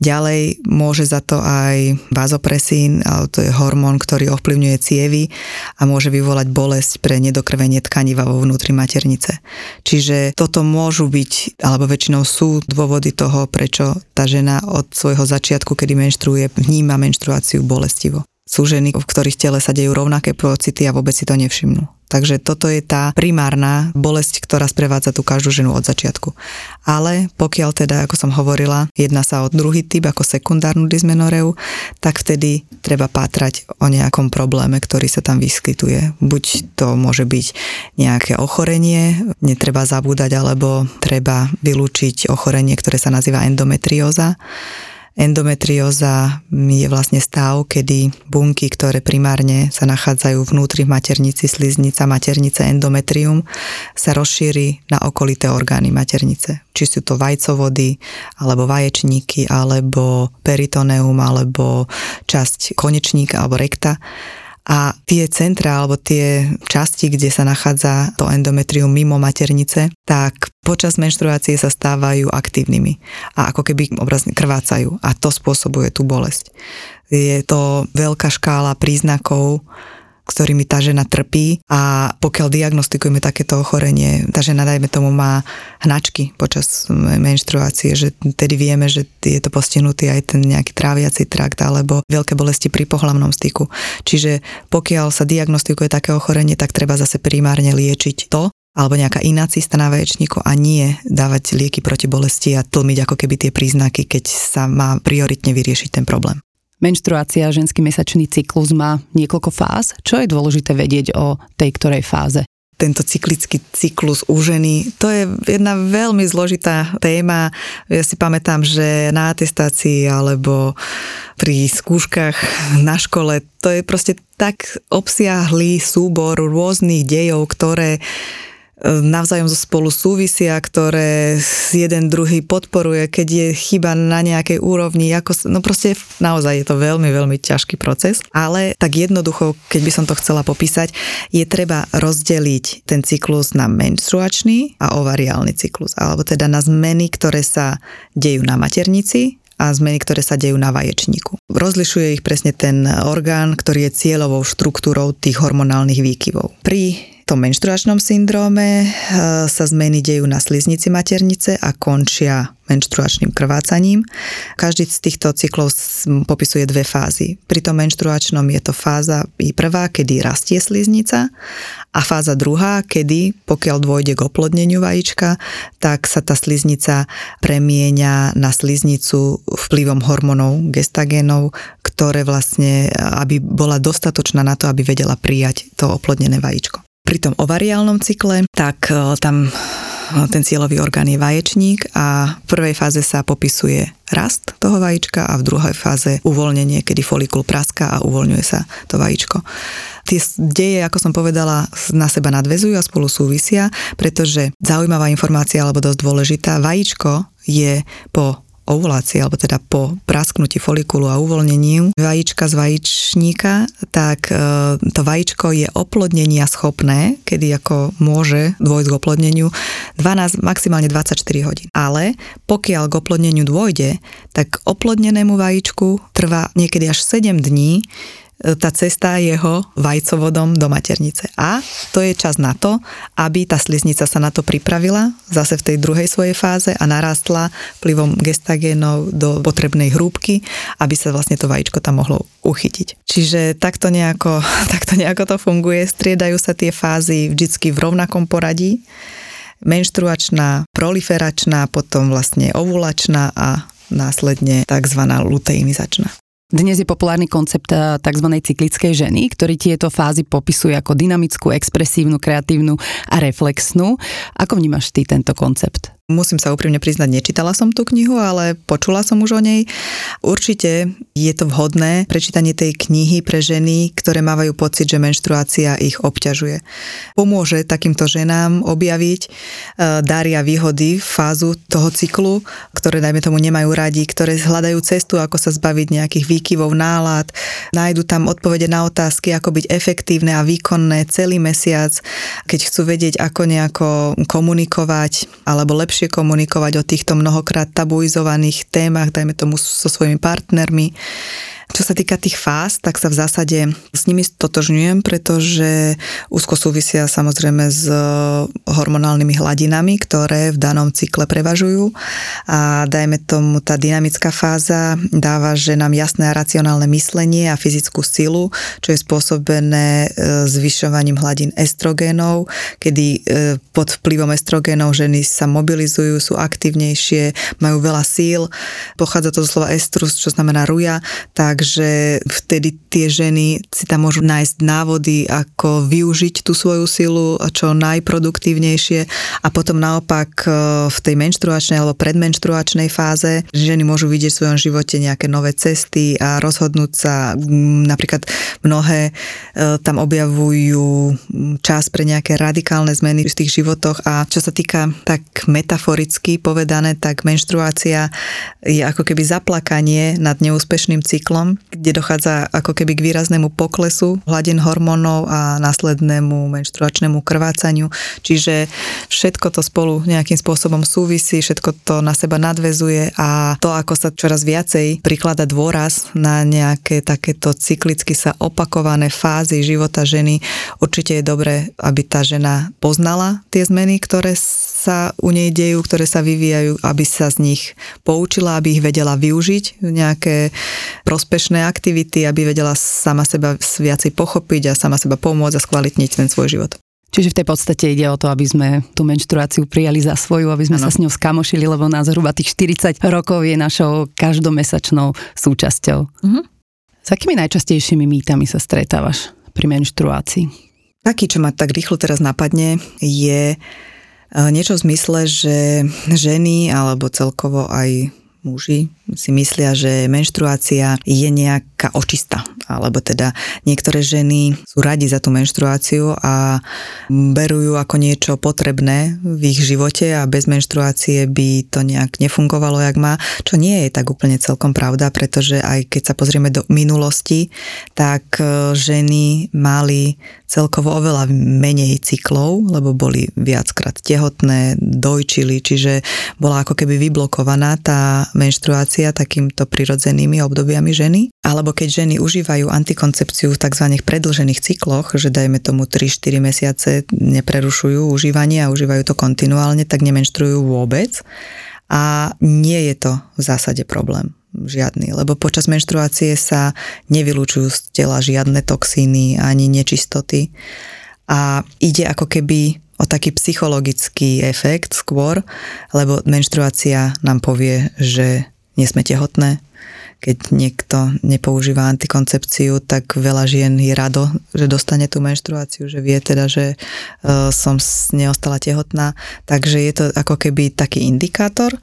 Ďalej môže za to aj vazopresín, to je hormón, ktorý ovplyvňuje cievy a môže vyvolať bolesť pre nedokrvenie tkaniva vo vnútri maternice. Čiže toto môžu byť, alebo väčšinou sú dôvody toho, prečo tá žena od svojho začiatku, kedy menštruuje, vníma menštruáciu bolestivo. Sú ženy, v ktorých tele sa dejú rovnaké pocity a vôbec si to nevšimnú. Takže toto je tá primárna bolesť, ktorá sprevádza tú každú ženu od začiatku. Ale pokiaľ teda, ako som hovorila, jedná sa o druhý typ ako sekundárnu dysmenoreu, tak vtedy treba pátrať o nejakom probléme, ktorý sa tam vyskytuje. Buď to môže byť nejaké ochorenie, netreba zabúdať, alebo treba vylúčiť ochorenie, ktoré sa nazýva endometrióza Endometrióza je vlastne stav, kedy bunky, ktoré primárne sa nachádzajú vnútri v maternici, sliznica, maternice, endometrium, sa rozšíri na okolité orgány maternice. Či sú to vajcovody, alebo vaječníky, alebo peritoneum, alebo časť konečníka, alebo rekta a tie centra alebo tie časti, kde sa nachádza to endometrium mimo maternice, tak počas menštruácie sa stávajú aktívnymi a ako keby obrazne krvácajú a to spôsobuje tú bolesť. Je to veľká škála príznakov, ktorými tá žena trpí a pokiaľ diagnostikujeme takéto ochorenie, tá žena dajme tomu má hnačky počas menštruácie, že tedy vieme, že je to postihnutý aj ten nejaký tráviaci trakt alebo veľké bolesti pri pohlavnom styku. Čiže pokiaľ sa diagnostikuje také ochorenie, tak treba zase primárne liečiť to, alebo nejaká iná cista na vaječníku a nie dávať lieky proti bolesti a tlmiť ako keby tie príznaky, keď sa má prioritne vyriešiť ten problém. Menštruácia, ženský mesačný cyklus má niekoľko fáz. Čo je dôležité vedieť o tej ktorej fáze? tento cyklický cyklus u ženy. To je jedna veľmi zložitá téma. Ja si pamätám, že na atestácii alebo pri skúškach na škole to je proste tak obsiahlý súbor rôznych dejov, ktoré navzájom so spolu súvisia, ktoré jeden druhý podporuje, keď je chyba na nejakej úrovni, ako, no proste naozaj je to veľmi, veľmi ťažký proces, ale tak jednoducho, keď by som to chcela popísať, je treba rozdeliť ten cyklus na menstruačný a ovariálny cyklus, alebo teda na zmeny, ktoré sa dejú na maternici, a zmeny, ktoré sa dejú na vaječníku. Rozlišuje ich presne ten orgán, ktorý je cieľovou štruktúrou tých hormonálnych výkyvov. Pri tom menštruačnom syndróme eh, sa zmeny dejú na sliznici maternice a končia menštruačným krvácaním. Každý z týchto cyklov popisuje dve fázy. Pri tom menštruačnom je to fáza prvá, kedy rastie sliznica a fáza druhá, kedy pokiaľ dôjde k oplodneniu vajíčka, tak sa tá sliznica premieňa na sliznicu vplyvom hormónov gestagénov, ktoré vlastne, aby bola dostatočná na to, aby vedela prijať to oplodnené vajíčko. Pri tom ovariálnom cykle, tak e, tam e, ten cieľový orgán je vaječník a v prvej fáze sa popisuje rast toho vajíčka a v druhej fáze uvoľnenie, kedy folikul praská a uvoľňuje sa to vajíčko. Tie deje, ako som povedala, na seba nadvezujú a spolu súvisia, pretože zaujímavá informácia alebo dosť dôležitá, vajíčko je po ovulácie, alebo teda po prasknutí folikulu a uvoľnení vajíčka z vajíčníka, tak e, to vajíčko je oplodnenia schopné, kedy ako môže dôjsť k oplodneniu 12, maximálne 24 hodín. Ale pokiaľ k oplodneniu dôjde, tak oplodnenému vajíčku trvá niekedy až 7 dní, tá cesta jeho vajcovodom do maternice. A to je čas na to, aby tá sliznica sa na to pripravila, zase v tej druhej svojej fáze a narastla vplyvom gestagénov do potrebnej hrúbky, aby sa vlastne to vajíčko tam mohlo uchytiť. Čiže takto nejako, takto nejako to funguje, striedajú sa tie fázy vždycky v rovnakom poradí menštruačná, proliferačná, potom vlastne ovulačná a následne tzv. luteinizačná. Dnes je populárny koncept eh, tzv. cyklickej ženy, ktorý tieto fázy popisuje ako dynamickú, expresívnu, kreatívnu a reflexnú. Ako vnímaš ty tento koncept? Musím sa úprimne priznať, nečítala som tú knihu, ale počula som už o nej. Určite je to vhodné prečítanie tej knihy pre ženy, ktoré mávajú pocit, že menštruácia ich obťažuje. Pomôže takýmto ženám objaviť e, dary a výhody fázu toho cyklu, ktoré dajme tomu nemajú radi, ktoré hľadajú cestu, ako sa zbaviť nejakých výkyvov nálad, nájdu tam odpovede na otázky, ako byť efektívne a výkonné celý mesiac, keď chcú vedieť, ako nejako komunikovať alebo lepšie lepšie komunikovať o týchto mnohokrát tabuizovaných témach, dajme tomu so svojimi partnermi. Čo sa týka tých fáz, tak sa v zásade s nimi stotožňujem, pretože úzko súvisia samozrejme s hormonálnymi hladinami, ktoré v danom cykle prevažujú. A dajme tomu, tá dynamická fáza dáva ženám jasné a racionálne myslenie a fyzickú silu, čo je spôsobené e, zvyšovaním hladín estrogénov, kedy e, pod vplyvom estrogénov ženy sa mobilizujú, sú aktívnejšie, majú veľa síl. Pochádza to zo slova estrus, čo znamená ruja, tak takže vtedy tie ženy si tam môžu nájsť návody, ako využiť tú svoju silu čo najproduktívnejšie. A potom naopak e, v tej menštruačnej alebo predmenštruačnej fáze ženy môžu vidieť v svojom živote nejaké nové cesty a rozhodnúť sa, napríklad mnohé e, tam objavujú čas pre nejaké radikálne zmeny v tých životoch. A čo sa týka tak metaforicky povedané, tak menštruácia je ako keby zaplakanie nad neúspešným cyklom kde dochádza ako keby k výraznému poklesu hladín hormónov a následnému menštruačnému krvácaniu. Čiže všetko to spolu nejakým spôsobom súvisí, všetko to na seba nadvezuje a to, ako sa čoraz viacej priklada dôraz na nejaké takéto cyklicky sa opakované fázy života ženy, určite je dobré, aby tá žena poznala tie zmeny, ktoré sa u nej dejú, ktoré sa vyvíjajú, aby sa z nich poučila, aby ich vedela využiť, nejaké prospešné aktivity, aby vedela sama seba viacej pochopiť a sama seba pomôcť a skvalitniť ten svoj život. Čiže v tej podstate ide o to, aby sme tú menštruáciu prijali za svoju, aby sme ano. sa s ňou skamošili, lebo na zhruba tých 40 rokov je našou každomesačnou súčasťou. Uh-huh. S akými najčastejšími mýtami sa stretávaš pri menštruácii? Taký, čo ma tak rýchlo teraz napadne, je niečo v zmysle, že ženy alebo celkovo aj muži si myslia, že menštruácia je nejaká očista, alebo teda niektoré ženy sú radi za tú menštruáciu a berú ju ako niečo potrebné v ich živote a bez menštruácie by to nejak nefungovalo, jak má, čo nie je tak úplne celkom pravda, pretože aj keď sa pozrieme do minulosti, tak eh, ženy mali celkovo oveľa menej cyklov, lebo boli viackrát tehotné, dojčili, čiže bola ako keby vyblokovaná tá menštruácia takýmto prirodzenými obdobiami ženy. Alebo keď ženy užívajú antikoncepciu v tzv. predlžených cykloch, že dajme tomu 3-4 mesiace neprerušujú užívanie a užívajú to kontinuálne, tak nemenštruujú vôbec. A nie je to v zásade problém žiadny, lebo počas menštruácie sa nevylúčujú z tela žiadne toxíny ani nečistoty a ide ako keby o taký psychologický efekt skôr, lebo menštruácia nám povie, že nie sme tehotné, keď niekto nepoužíva antikoncepciu, tak veľa žien je rado, že dostane tú menštruáciu, že vie teda, že uh, som neostala tehotná. Takže je to ako keby taký indikátor,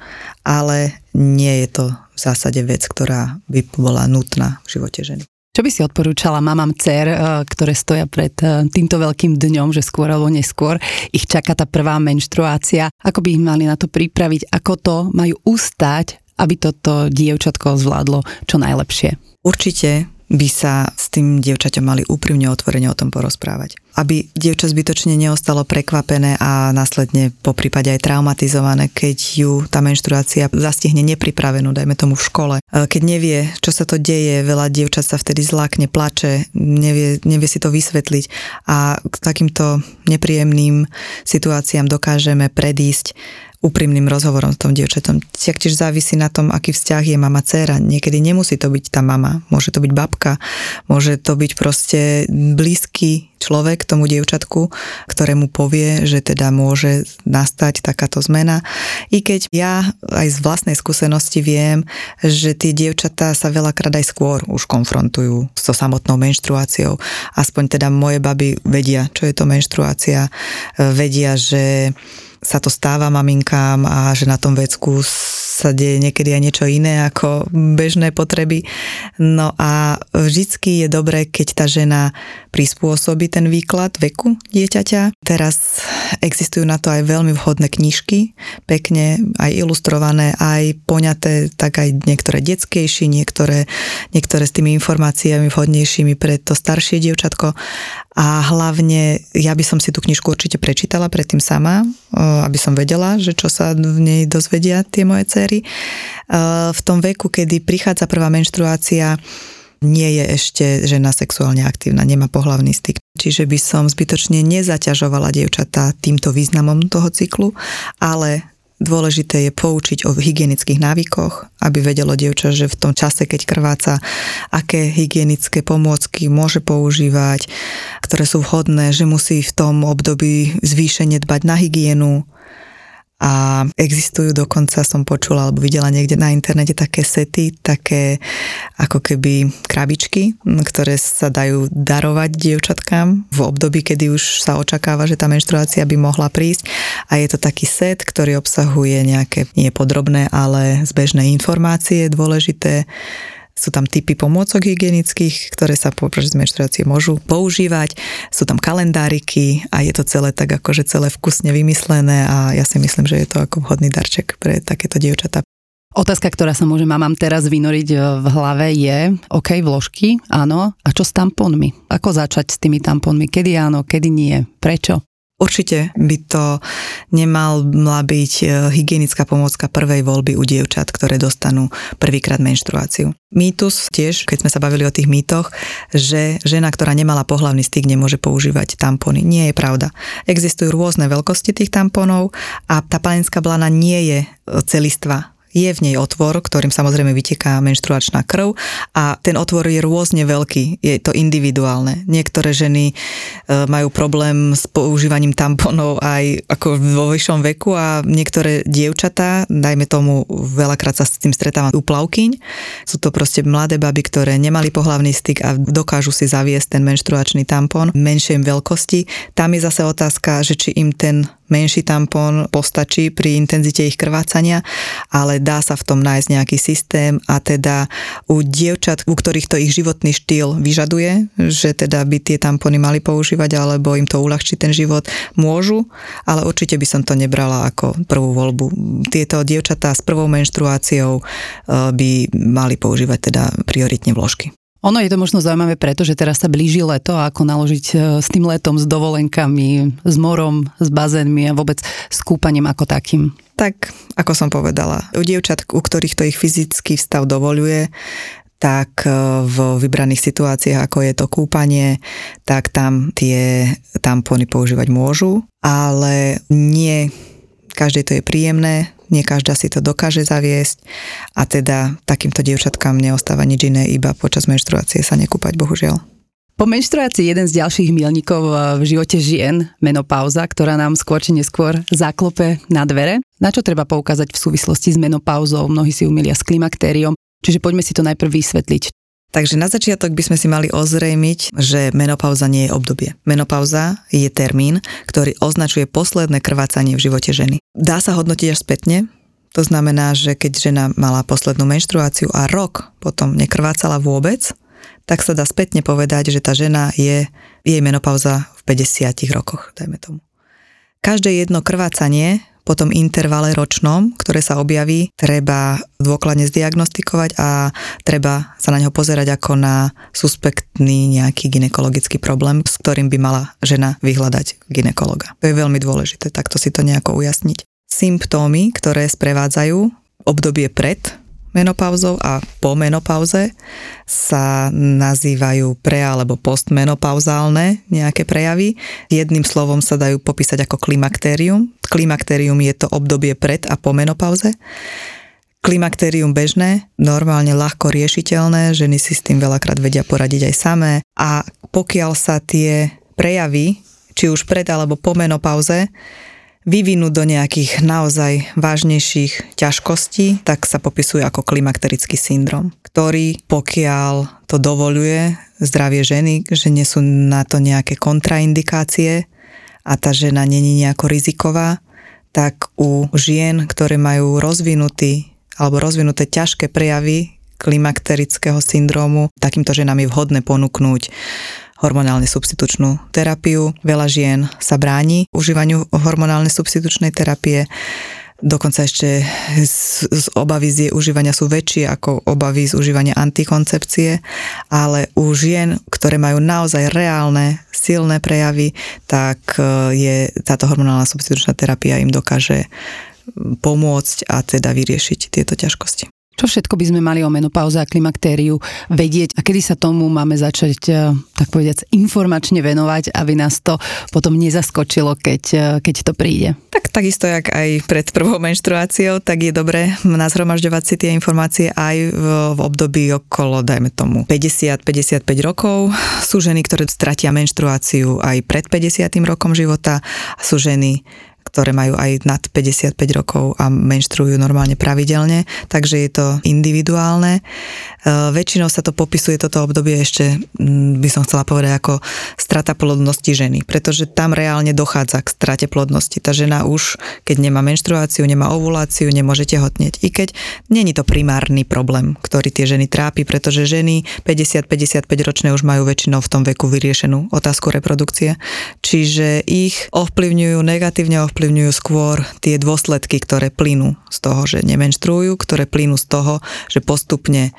ale nie je to v zásade vec, ktorá by bola nutná v živote ženy. Čo by si odporúčala mamám dcer, eh, ktoré stoja pred eh, týmto veľkým dňom, že skôr alebo neskôr ich čaká tá prvá menštruácia? Ako by ich mali na to pripraviť? Ako to majú ustať, aby toto dievčatko zvládlo čo najlepšie? Určite by sa s tým dievčaťom mali úprimne otvorene o tom porozprávať. Aby dievča zbytočne neostalo prekvapené a následne po prípade aj traumatizované, keď ju tá menštruácia zastihne nepripravenú, dajme tomu v škole. E, keď nevie, čo sa to deje, veľa dievčat sa vtedy zlákne, plače, nevie, nevie si to vysvetliť a k takýmto nepríjemným situáciám dokážeme predísť úprimným rozhovorom s tom dievčatom. Tiež závisí na tom, aký vzťah je mama-céra. Niekedy nemusí to byť tá mama, môže to byť babka, môže to byť proste blízky človek tomu dievčatku, ktorému povie, že teda môže nastať takáto zmena. I keď ja aj z vlastnej skúsenosti viem, že tie dievčatá sa veľakrát aj skôr už konfrontujú so samotnou menštruáciou. Aspoň teda moje baby vedia, čo je to menštruácia, vedia, že sa to stáva maminkám a že na tom vecku sa deje niekedy aj niečo iné ako bežné potreby. No a vždycky je dobré, keď tá žena prispôsobí ten výklad veku dieťaťa. Teraz existujú na to aj veľmi vhodné knižky, pekne aj ilustrované, aj poňaté, tak aj niektoré detskejšie, niektoré, niektoré s tými informáciami vhodnejšími pre to staršie dievčatko. A hlavne ja by som si tú knižku určite prečítala predtým sama, aby som vedela, že čo sa v nej dozvedia tie moje cery. V tom veku, kedy prichádza prvá menštruácia, nie je ešte žena sexuálne aktívna, nemá pohlavný styk. Čiže by som zbytočne nezaťažovala dievčatá týmto významom toho cyklu, ale Dôležité je poučiť o hygienických návykoch, aby vedelo dievča, že v tom čase, keď krváca, aké hygienické pomôcky môže používať, ktoré sú vhodné, že musí v tom období zvýšene dbať na hygienu, a existujú dokonca, som počula alebo videla niekde na internete také sety, také ako keby krabičky, ktoré sa dajú darovať dievčatkám v období, kedy už sa očakáva, že tá menštruácia by mohla prísť. A je to taký set, ktorý obsahuje nejaké nie podrobné, ale zbežné informácie dôležité sú tam typy pomôcok hygienických, ktoré sa počas menštruácie môžu používať. Sú tam kalendáriky a je to celé tak akože celé vkusne vymyslené a ja si myslím, že je to ako vhodný darček pre takéto dievčatá. Otázka, ktorá sa môže mamám teraz vynoriť e, v hlave je, OK, vložky, áno, a čo s tamponmi? Ako začať s tými tamponmi? Kedy áno, kedy nie? Prečo? Určite by to nemala byť e, hygienická pomôcka prvej voľby u dievčat, ktoré dostanú prvýkrát menštruáciu. Mýtus tiež, keď sme sa bavili o tých mýtoch, že žena, ktorá nemala pohlavný styk, nemôže používať tampony. Nie je pravda. Existujú rôzne veľkosti tých tamponov a tá panenská blana nie je celistva je v nej otvor, ktorým samozrejme vyteká menštruačná krv a ten otvor je rôzne veľký, je to individuálne. Niektoré ženy e, majú problém s používaním tamponov aj ako vo vyššom veku a niektoré dievčatá, dajme tomu, veľakrát sa s tým stretávam u plavkyň, sú to proste mladé baby, ktoré nemali pohlavný styk a dokážu si zaviesť ten menštruačný tampon menšej veľkosti. Tam je zase otázka, že či im ten menší tampón postačí pri intenzite ich krvácania, ale dá sa v tom nájsť nejaký systém a teda u dievčat, u ktorých to ich životný štýl vyžaduje, že teda by tie tampony mali používať alebo im to uľahčí ten život, môžu, ale určite by som to nebrala ako prvú voľbu. Tieto dievčatá s prvou menštruáciou eh, by mali používať teda prioritne vložky. Ono je to možno zaujímavé preto, že teraz sa blíži leto a ako naložiť e, s tým letom, s dovolenkami, s morom, s bazénmi a vôbec s kúpaním ako takým. Tak, ako som povedala, u dievčat, u ktorých to ich fyzický stav dovoluje, tak e, v vybraných situáciách, ako je to kúpanie, tak tam tie tampony používať môžu, ale nie každej to je príjemné, nie každá si to dokáže zaviesť a teda takýmto dievčatkám neostáva nič iné, iba počas menštruácie sa nekúpať, bohužiaľ. Po menštruácii jeden z ďalších milníkov v živote žien, menopauza, ktorá nám skôr či neskôr zaklope na dvere. Na čo treba poukázať v súvislosti s menopauzou? Mnohí si umilia s klimaktériom, čiže poďme si to najprv vysvetliť. Takže na začiatok by sme si mali ozrejmiť, že menopauza nie je obdobie. Menopauza je termín, ktorý označuje posledné krvácanie v živote ženy. Dá sa hodnotiť až spätne, to znamená, že keď žena mala poslednú menštruáciu a rok potom nekrvácala vôbec, tak sa dá spätne povedať, že tá žena je, jej menopauza v 50 rokoch, dajme tomu. Každé jedno krvácanie po tom intervale ročnom, ktoré sa objaví, treba dôkladne zdiagnostikovať a treba sa na neho pozerať ako na suspektný nejaký ginekologický problém, s ktorým by mala žena vyhľadať ginekologa. To je veľmi dôležité, takto si to nejako ujasniť. Symptómy, ktoré sprevádzajú obdobie pred menopauzou a po menopauze sa nazývajú pre- alebo postmenopauzálne nejaké prejavy. Jedným slovom sa dajú popísať ako klimakterium. Klimakterium je to obdobie pred a po menopauze. Klimakterium bežné, normálne ľahko riešiteľné, ženy si s tým veľakrát vedia poradiť aj samé a pokiaľ sa tie prejavy, či už pred alebo po menopauze, vyvinúť do nejakých naozaj vážnejších ťažkostí, tak sa popisuje ako klimakterický syndrom, ktorý pokiaľ to dovoluje zdravie ženy, že nie sú na to nejaké kontraindikácie a tá žena není nejako riziková, tak u žien, ktoré majú rozvinutý alebo rozvinuté ťažké prejavy klimakterického syndrómu, takýmto ženám je vhodné ponúknuť hormonálne substitučnú terapiu. Veľa žien sa bráni užívaniu hormonálnej substitučnej terapie. Dokonca ešte z, z obavy z jej užívania sú väčšie ako obavy z užívania antikoncepcie, ale u žien, ktoré majú naozaj reálne, silné prejavy, tak e, je táto hormonálna substitučná terapia im dokáže pomôcť a teda vyriešiť tieto ťažkosti. Čo všetko by sme mali o menopauze a klimaktériu vedieť a kedy sa tomu máme začať, eh, tak povediac, informačne venovať, aby nás to potom nezaskočilo, keď, eh, keď to príde? Tak takisto, jak aj pred prvou menštruáciou, tak je dobré nazhromažďovať si tie informácie aj v, v období okolo, dajme tomu, 50-55 rokov. Sú ženy, ktoré stratia menštruáciu aj pred 50. rokom života. Sú ženy, ktoré majú aj nad 55 rokov a menštruujú normálne pravidelne, takže je to individuálne. E, väčšinou sa to popisuje toto obdobie ešte, by som chcela povedať, ako strata plodnosti ženy, pretože tam reálne dochádza k strate plodnosti. Tá žena už, keď nemá menštruáciu, nemá ovuláciu, nemôže tehotneť. I keď není to primárny problém, ktorý tie ženy trápi, pretože ženy 50-55 ročné už majú väčšinou v tom veku vyriešenú otázku reprodukcie. Čiže ich ovplyvňujú negatívne ovplyvňujú ovplyvňujú skôr tie dôsledky, ktoré plynú z toho, že nemenštruujú, ktoré plynú z toho, že postupne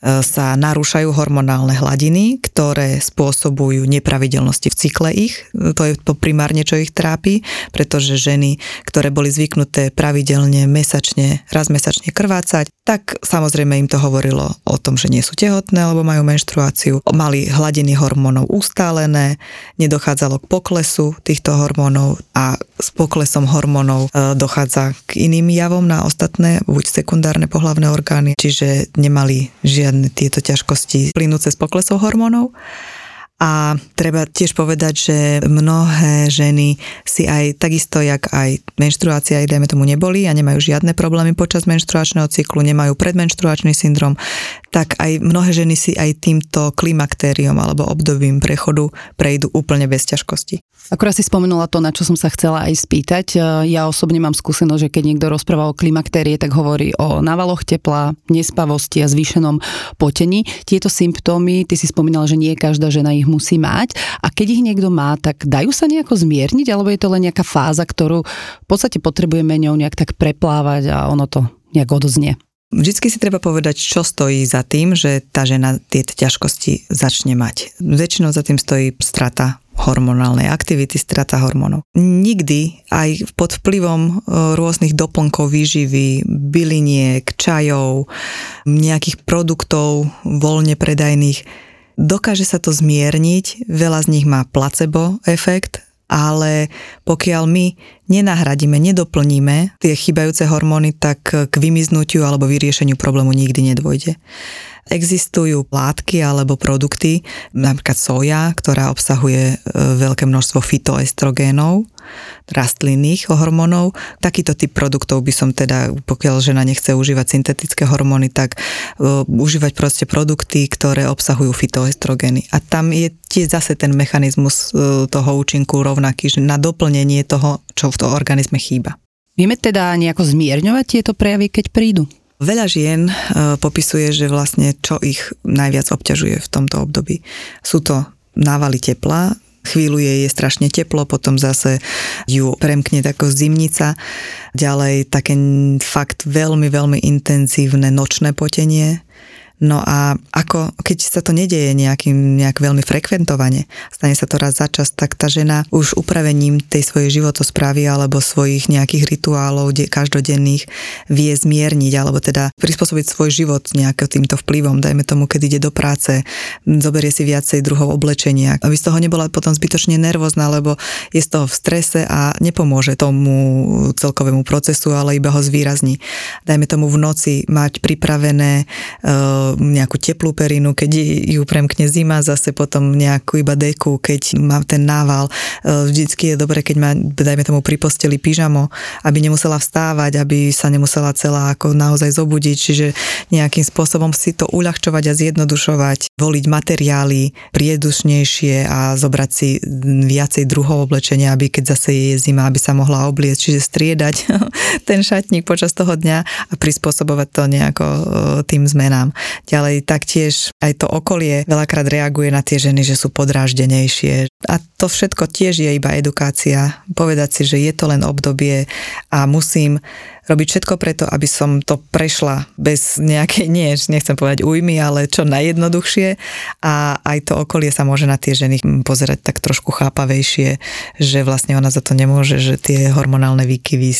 sa narúšajú hormonálne hladiny, ktoré spôsobujú nepravidelnosti v cykle ich. To je to primárne, čo ich trápi, pretože ženy, ktoré boli zvyknuté pravidelne, mesačne, raz mesačne krvácať, tak samozrejme im to hovorilo o tom, že nie sú tehotné, alebo majú menštruáciu. Mali hladiny hormónov ustálené, nedochádzalo k poklesu týchto hormónov a s poklesom hormónov e, dochádza k iným javom na ostatné, buď sekundárne pohlavné orgány, čiže nemali žiadne tieto ťažkosti plynúce z poklesov hormónov. A treba tiež povedať, že mnohé ženy si aj takisto, jak aj menštruácia, aj dajme tomu neboli a nemajú žiadne problémy počas menštruačného cyklu, nemajú predmenštruačný syndrom, tak aj mnohé ženy si aj týmto klimaktériom alebo obdobím prechodu prejdú úplne bez ťažkosti. Akurát si spomenula to, na čo som sa chcela aj spýtať. Ja osobne mám skúsenosť, že keď niekto rozpráva o klimaktérie, tak hovorí o návaloch tepla, nespavosti a zvýšenom potení. Tieto symptómy, ty si spomínala, že nie každá žena ich musí mať. A keď ich niekto má, tak dajú sa nejako zmierniť, alebo je to len nejaká fáza, ktorú v podstate potrebujeme ňou nejak tak preplávať a ono to nejak odoznie. Vždycky si treba povedať, čo stojí za tým, že tá žena tieto ťažkosti začne mať. Väčšinou za tým stojí strata hormonálnej aktivity, strata hormónov. Nikdy aj pod vplyvom e, rôznych doplnkov výživy, byliniek, čajov, nejakých produktov voľne predajných, dokáže sa to zmierniť, veľa z nich má placebo efekt, ale pokiaľ my nenahradíme, nedoplníme tie chybajúce hormóny, tak k vymiznutiu alebo vyriešeniu problému nikdy nedôjde. Existujú látky alebo produkty, napríklad soja, ktorá obsahuje e, veľké množstvo fitoestrogénov, rastlinných hormónov. Takýto typ produktov by som teda, pokiaľ žena nechce užívať syntetické hormóny, tak uh, užívať proste produkty, ktoré obsahujú fitoestrogény. A tam je tiež zase ten mechanizmus uh, toho účinku rovnaký, že na doplnenie toho, čo v tom organizme chýba. Vieme teda nejako zmierňovať tieto prejavy, keď prídu? Veľa žien e, popisuje, že vlastne čo ich najviac obťažuje v tomto období. Sú to návaly tepla, chvíľu jej je strašne teplo, potom zase ju premkne tako zimnica. Ďalej také fakt veľmi, veľmi intenzívne nočné potenie, No a ako, keď sa to nedieje nejakým, nejak veľmi frekventovane, stane sa to raz za čas, tak tá žena už upravením tej svojej životosprávy alebo svojich nejakých rituálov de, každodenných vie zmierniť alebo teda prispôsobiť svoj život nejakým týmto vplyvom. Dajme tomu, keď ide do práce, zoberie si viacej druhov oblečenia, aby z toho nebola potom zbytočne nervózna, lebo je z toho v strese a nepomôže tomu celkovému procesu, ale iba ho zvýrazní. Dajme tomu v noci mať pripravené uh, nejakú teplú perinu, keď ju premkne zima, zase potom nejakú iba deku, keď má ten nával. E, vždycky je dobre, keď má, dajme tomu, pri posteli pyžamo, aby nemusela vstávať, aby sa nemusela celá ako naozaj zobudiť, čiže nejakým spôsobom si to uľahčovať a zjednodušovať, voliť materiály priedušnejšie a zobrať si viacej druhov oblečenia, aby keď zase je zima, aby sa mohla obliecť, čiže striedať ten šatník počas toho dňa a prispôsobovať to nejako e, tým zmenám. Ďalej taktiež aj to okolie veľakrát reaguje na tie ženy, že sú podráždenejšie. A to všetko tiež je iba edukácia. Povedať si, že je to len obdobie a musím robiť všetko preto, aby som to prešla bez nejakej, nie, nechcem povedať újmy, ale čo najjednoduchšie a aj to okolie sa môže na tie ženy pozerať tak trošku chápavejšie, že vlastne ona za to nemôže, že tie hormonálne výkyvy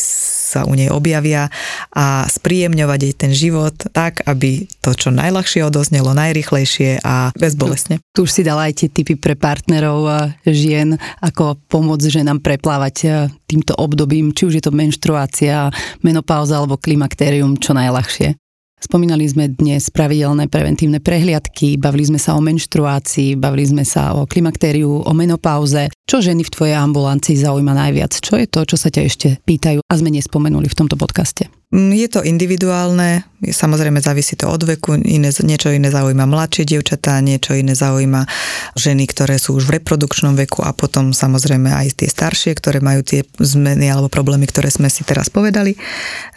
sa u nej objavia a spríjemňovať jej ten život tak, aby to čo najľahšie odoznelo, najrychlejšie a bezbolesne. Tu, už si dala aj tie typy pre partnerov žien, ako pomôcť ženám preplávať týmto obdobím, či už je to menštruácia, menopauza alebo klimakterium čo najľahšie. Spomínali sme dnes pravidelné preventívne prehliadky, bavili sme sa o menštruácii, bavili sme sa o klimaktériu, o menopauze. Čo ženy v tvojej ambulancii zaujíma najviac? Čo je to, čo sa ťa ešte pýtajú a sme nespomenuli v tomto podcaste? Mm, je to individuálne, samozrejme závisí to od veku, iné, niečo iné zaujíma mladšie dievčatá, niečo iné zaujíma ženy, ktoré sú už v reprodukčnom veku a potom samozrejme aj tie staršie, ktoré majú tie zmeny alebo problémy, ktoré sme si teraz povedali.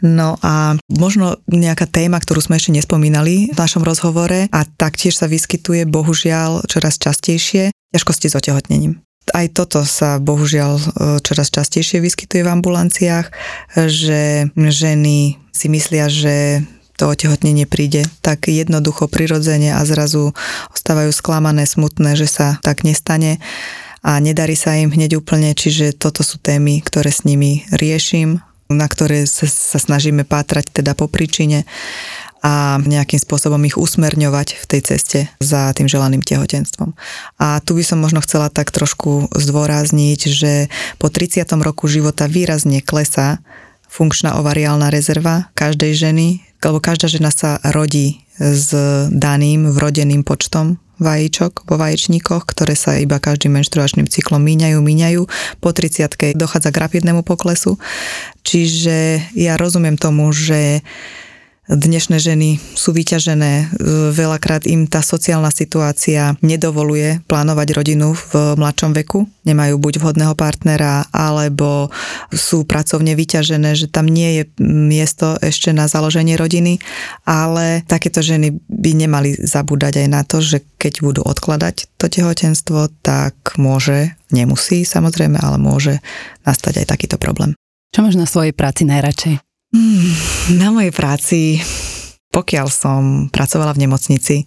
No a možno nejaká téma, ktorú sme ešte nespomínali v našom rozhovore a taktiež sa vyskytuje bohužiaľ čoraz častejšie, ťažkosti s otehotnením. Aj toto sa bohužiaľ e, čoraz častejšie vyskytuje v ambulanciách, že ženy si myslia, že to otehotnenie príde tak jednoducho, prirodzene a zrazu ostávajú sklamané, smutné, že sa tak nestane a nedarí sa im hneď úplne, čiže toto sú témy, ktoré s nimi riešim, na ktoré sa, sa snažíme pátrať teda po príčine a nejakým spôsobom ich usmerňovať v tej ceste za tým želaným tehotenstvom. A tu by som možno chcela tak trošku zdôrazniť, že po 30. roku života výrazne klesá funkčná ovariálna rezerva každej ženy, lebo každá žena sa rodí s daným vrodeným počtom vajíčok vo vaječníkoch, ktoré sa iba každým menštruačným cyklom míňajú, míňajú. Po 30 dochádza k rapidnému poklesu. Čiže ja rozumiem tomu, že dnešné ženy sú vyťažené, veľakrát im tá sociálna situácia nedovoluje plánovať rodinu v mladšom veku, nemajú buď vhodného partnera, alebo sú pracovne vyťažené, že tam nie je miesto ešte na založenie rodiny, ale takéto ženy by nemali zabúdať aj na to, že keď budú odkladať to tehotenstvo, tak môže, nemusí samozrejme, ale môže nastať aj takýto problém. Čo máš na svojej práci najradšej? Hmm, na mojej práci, pokiaľ som pracovala v nemocnici,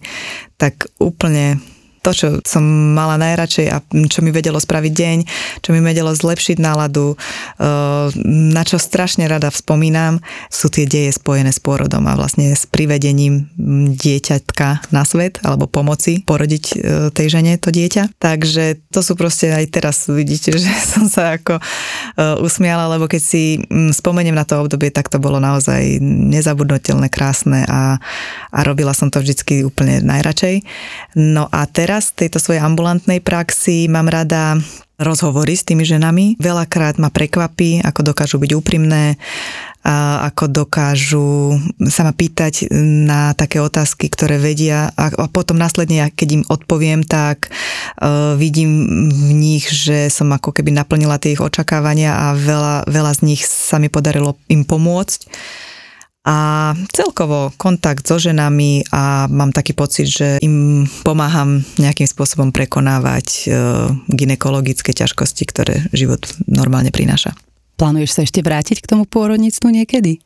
tak úplne to, čo som mala najradšej a čo mi vedelo spraviť deň, čo mi vedelo zlepšiť náladu, eh, na čo strašne rada vspomínam, sú tie deje spojené s pôrodom a vlastne s privedením dieťatka na svet alebo pomoci porodiť eh, tej žene to dieťa. Takže to sú proste aj teraz vidíte, že som sa ako eh, usmiala, lebo keď si mm, spomeniem na to obdobie, tak to bolo naozaj nezabudnutelné, krásne a, a robila som to vždycky úplne najradšej. No a teraz teraz tejto svojej ambulantnej praxi mám rada rozhovory s tými ženami. Veľakrát ma prekvapí, ako dokážu byť úprimné, a ako dokážu sa ma pýtať na také otázky, ktoré vedia a, potom následne, keď im odpoviem, tak uh, vidím v nich, že som ako keby naplnila tie ich očakávania a veľa, veľa z nich sa mi podarilo im pomôcť a celkovo kontakt so ženami a mám taký pocit, že im pomáham nejakým spôsobom prekonávať e, ginekologické ťažkosti, ktoré život normálne prináša. Plánuješ sa ešte vrátiť k tomu pôrodníctvu niekedy?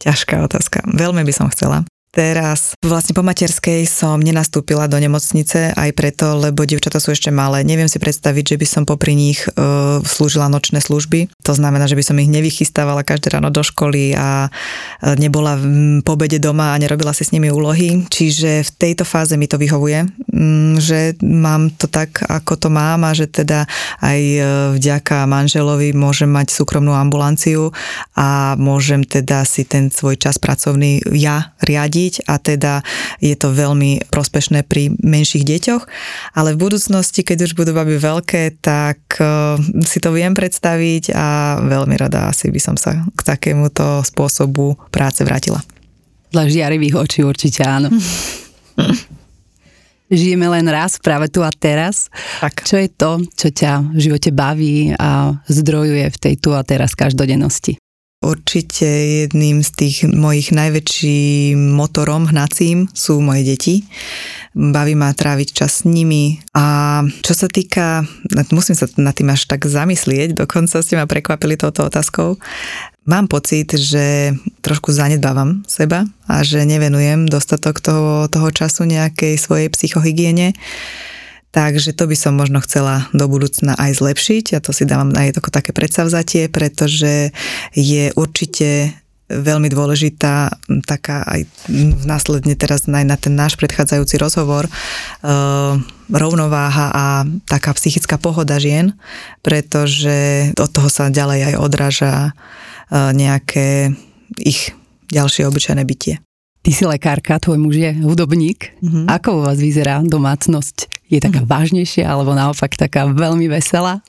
Ťažká otázka. Veľmi by som chcela. Teraz vlastne po materskej som nenastúpila do nemocnice aj preto, lebo dievčatá sú ešte malé. Neviem si predstaviť, že by som popri nich e, slúžila nočné služby. To znamená, že by som ich nevychystávala každé ráno do školy a e, nebola v pobede doma a nerobila si s nimi úlohy. Čiže v tejto fáze mi to vyhovuje, m, že mám to tak, ako to mám a že teda aj e, vďaka manželovi môžem mať súkromnú ambulanciu a môžem teda si ten svoj čas pracovný ja riadiť rodiť a teda je to veľmi prospešné pri menších deťoch, ale v budúcnosti, keď už budú baby veľké, tak uh, si to viem predstaviť a veľmi rada asi by som sa k takémuto spôsobu práce vrátila. Dla žiarivých očí určite áno. Žijeme len raz, práve tu a teraz. Tak. Čo je to, čo ťa v živote baví a zdrojuje v tej tu a teraz každodennosti? Určite jedným z tých mojich najväčším motorom hnacím sú moje deti. Baví ma tráviť čas s nimi a čo sa týka, musím sa nad tým až tak zamyslieť, dokonca ste ma prekvapili touto otázkou. Mám pocit, že trošku zanedbávam seba a že nevenujem dostatok toho, toho času nejakej svojej psychohygiene Takže to by som možno chcela do budúcna aj zlepšiť a to si dávam aj ako také predsavzatie, pretože je určite veľmi dôležitá taká aj následne teraz aj na ten náš predchádzajúci rozhovor e, rovnováha a taká psychická pohoda žien, pretože od toho sa ďalej aj odráža e, nejaké ich ďalšie obyčajné bytie. Ty si lekárka, tvoj muž je hudobník. Mm-hmm. Ako u vás vyzerá domácnosť? Je taká mm. vážnejšia alebo naopak taká veľmi veselá?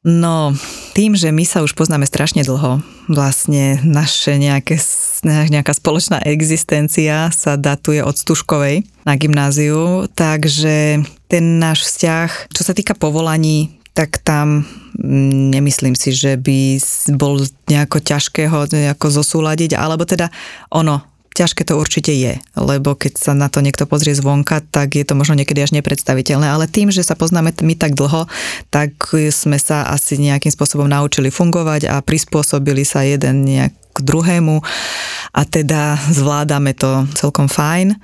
No, tým, že my sa už poznáme strašne dlho, vlastne naše nejaké, nejaká spoločná existencia sa datuje od Stužkovej na gymnáziu, takže ten náš vzťah, čo sa týka povolaní, tak tam mm, nemyslím si, že by bol nejako ťažké ho nejako zosúľadiť, alebo teda ono, ťažké to určite je, lebo keď sa na to niekto pozrie zvonka, tak je to možno niekedy až nepredstaviteľné, ale tým, že sa poznáme my tak dlho, tak sme sa asi nejakým spôsobom naučili fungovať a prispôsobili sa jeden nejak k druhému a teda zvládame to celkom fajn. E,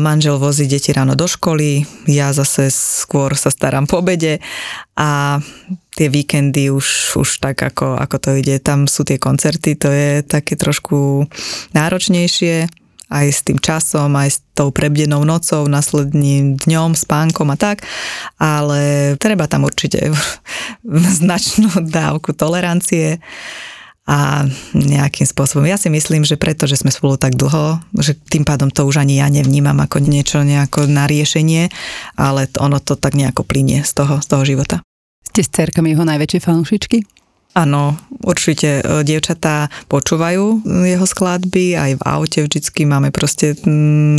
manžel vozí deti ráno do školy, ja zase skôr sa starám po obede a tie víkendy už, už tak ako, ako to ide, tam sú tie koncerty, to je také trošku náročnejšie aj s tým časom, aj s tou prebdenou nocou, následným dňom, spánkom a tak, ale treba tam určite značnú dávku tolerancie a nejakým spôsobom. Ja si myslím, že preto, že sme spolu tak dlho, že tým pádom to už ani ja nevnímam ako niečo nejako na riešenie, ale ono to tak nejako plinie z toho, z toho života. Ste s cerkami jeho najväčšie fanúšičky? Áno, určite e, dievčatá počúvajú jeho skladby, aj v aute vždycky máme proste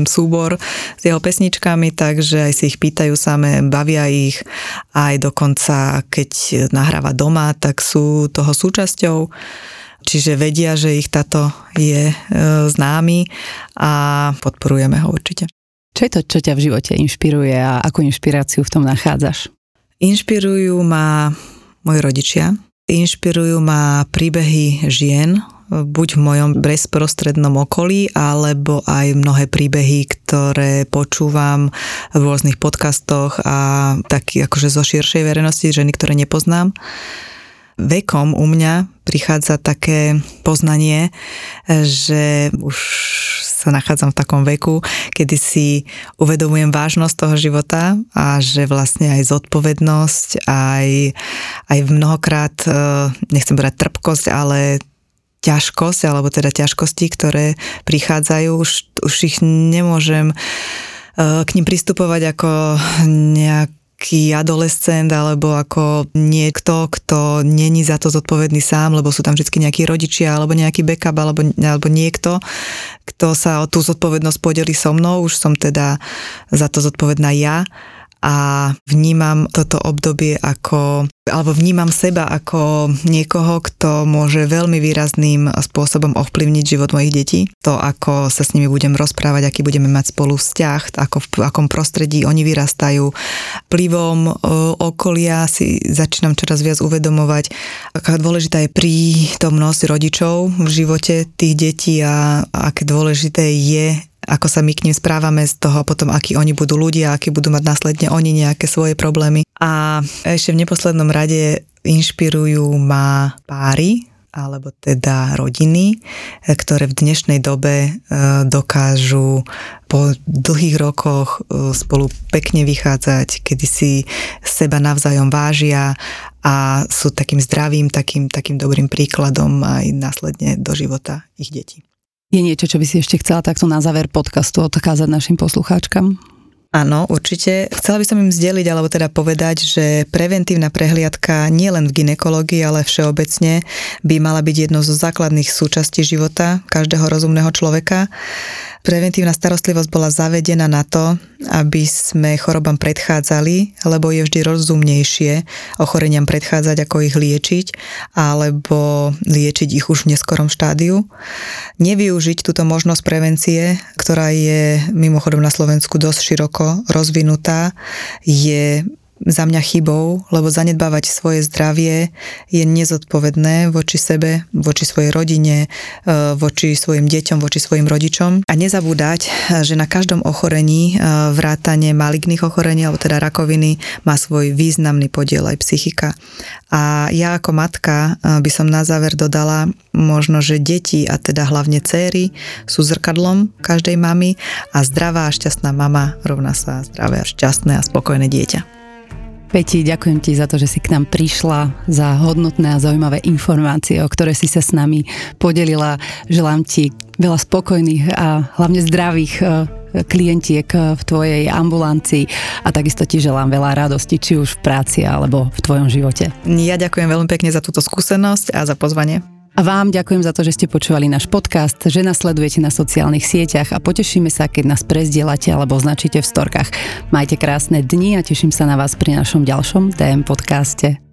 súbor s jeho pesničkami, takže aj si ich pýtajú samé, bavia ich, aj dokonca keď nahráva doma, tak sú toho súčasťou čiže vedia, že ich táto je e, známy a podporujeme ho určite. Čo je to, čo ťa v živote inšpiruje a akú inšpiráciu v tom nachádzaš? Inšpirujú ma moji rodičia, inšpirujú ma príbehy žien, buď v mojom bezprostrednom okolí, alebo aj mnohé príbehy, ktoré počúvam v rôznych podcastoch a taký akože zo širšej verejnosti, ženy, ktoré nepoznám. Vekom u mňa prichádza také poznanie, že už sa nachádzam v takom veku, kedy si uvedomujem vážnosť toho života a že vlastne aj zodpovednosť, aj, aj mnohokrát, e, nechcem povedať trpkosť, ale ťažkosť, alebo teda ťažkosti, ktoré prichádzajú, už, už ich nemôžem e, k ním pristupovať ako nejak nejaký adolescent alebo ako niekto, kto není za to zodpovedný sám, lebo sú tam vždy nejakí rodičia alebo nejaký backup alebo, alebo niekto, kto sa o tú zodpovednosť podeli so mnou. Už som teda za to zodpovedná ja a vnímam toto obdobie ako alebo vnímam seba ako niekoho, kto môže veľmi výrazným spôsobom ovplyvniť život mojich detí. To, ako sa s nimi budem rozprávať, aký budeme mať spolu vzťah, ako v akom prostredí oni vyrastajú. Plivom e, okolia si začínam čoraz viac uvedomovať, aká dôležitá je prítomnosť rodičov v živote tých detí a aké dôležité je ako sa my k ním správame z toho potom, akí oni budú ľudia, akí budú mať následne oni nejaké svoje problémy. A ešte v neposlednom rade inšpirujú ma páry, alebo teda rodiny, ktoré v dnešnej dobe e, dokážu po dlhých rokoch e, spolu pekne vychádzať, kedy si seba navzájom vážia a sú takým zdravým, takým, takým dobrým príkladom aj následne do života ich detí. Je niečo, čo by si ešte chcela takto na záver podcastu odkázať našim poslucháčkam? Áno, určite. Chcela by som im zdieľiť, alebo teda povedať, že preventívna prehliadka nielen v ginekológii, ale všeobecne by mala byť jednou zo základných súčastí života každého rozumného človeka. Preventívna starostlivosť bola zavedená na to, aby sme chorobám predchádzali, lebo je vždy rozumnejšie ochoreniam predchádzať, ako ich liečiť, alebo liečiť ich už v neskorom štádiu. Nevyužiť túto možnosť prevencie, ktorá je mimochodom na Slovensku dosť široko rozvinutá, je za mňa chybou, lebo zanedbávať svoje zdravie je nezodpovedné voči sebe, voči svojej rodine, e, voči svojim deťom, voči svojim rodičom. A nezabúdať, že na každom ochorení, e, vrátane maligných ochorení, alebo teda rakoviny, má svoj významný podiel aj psychika. A ja ako matka e, by som na záver dodala možno, že deti, a teda hlavne céry, sú zrkadlom každej mamy a zdravá a šťastná mama rovná sa zdravé a šťastné a spokojné dieťa. Peti, ďakujem ti za to, že si k nám prišla, za hodnotné a zaujímavé informácie, o ktoré si sa s nami podelila. Želám ti veľa spokojných a hlavne zdravých e, klientiek v tvojej ambulancii a takisto ti želám veľa radosti, či už v práci alebo v tvojom živote. Ja ďakujem veľmi pekne za túto skúsenosť a za pozvanie. A vám ďakujem za to, že ste počúvali náš podcast, že nás sledujete na sociálnych sieťach a potešíme sa, keď nás prezdielate alebo označíte v storkách. Majte krásne dni a teším sa na vás pri našom ďalšom DM podcaste.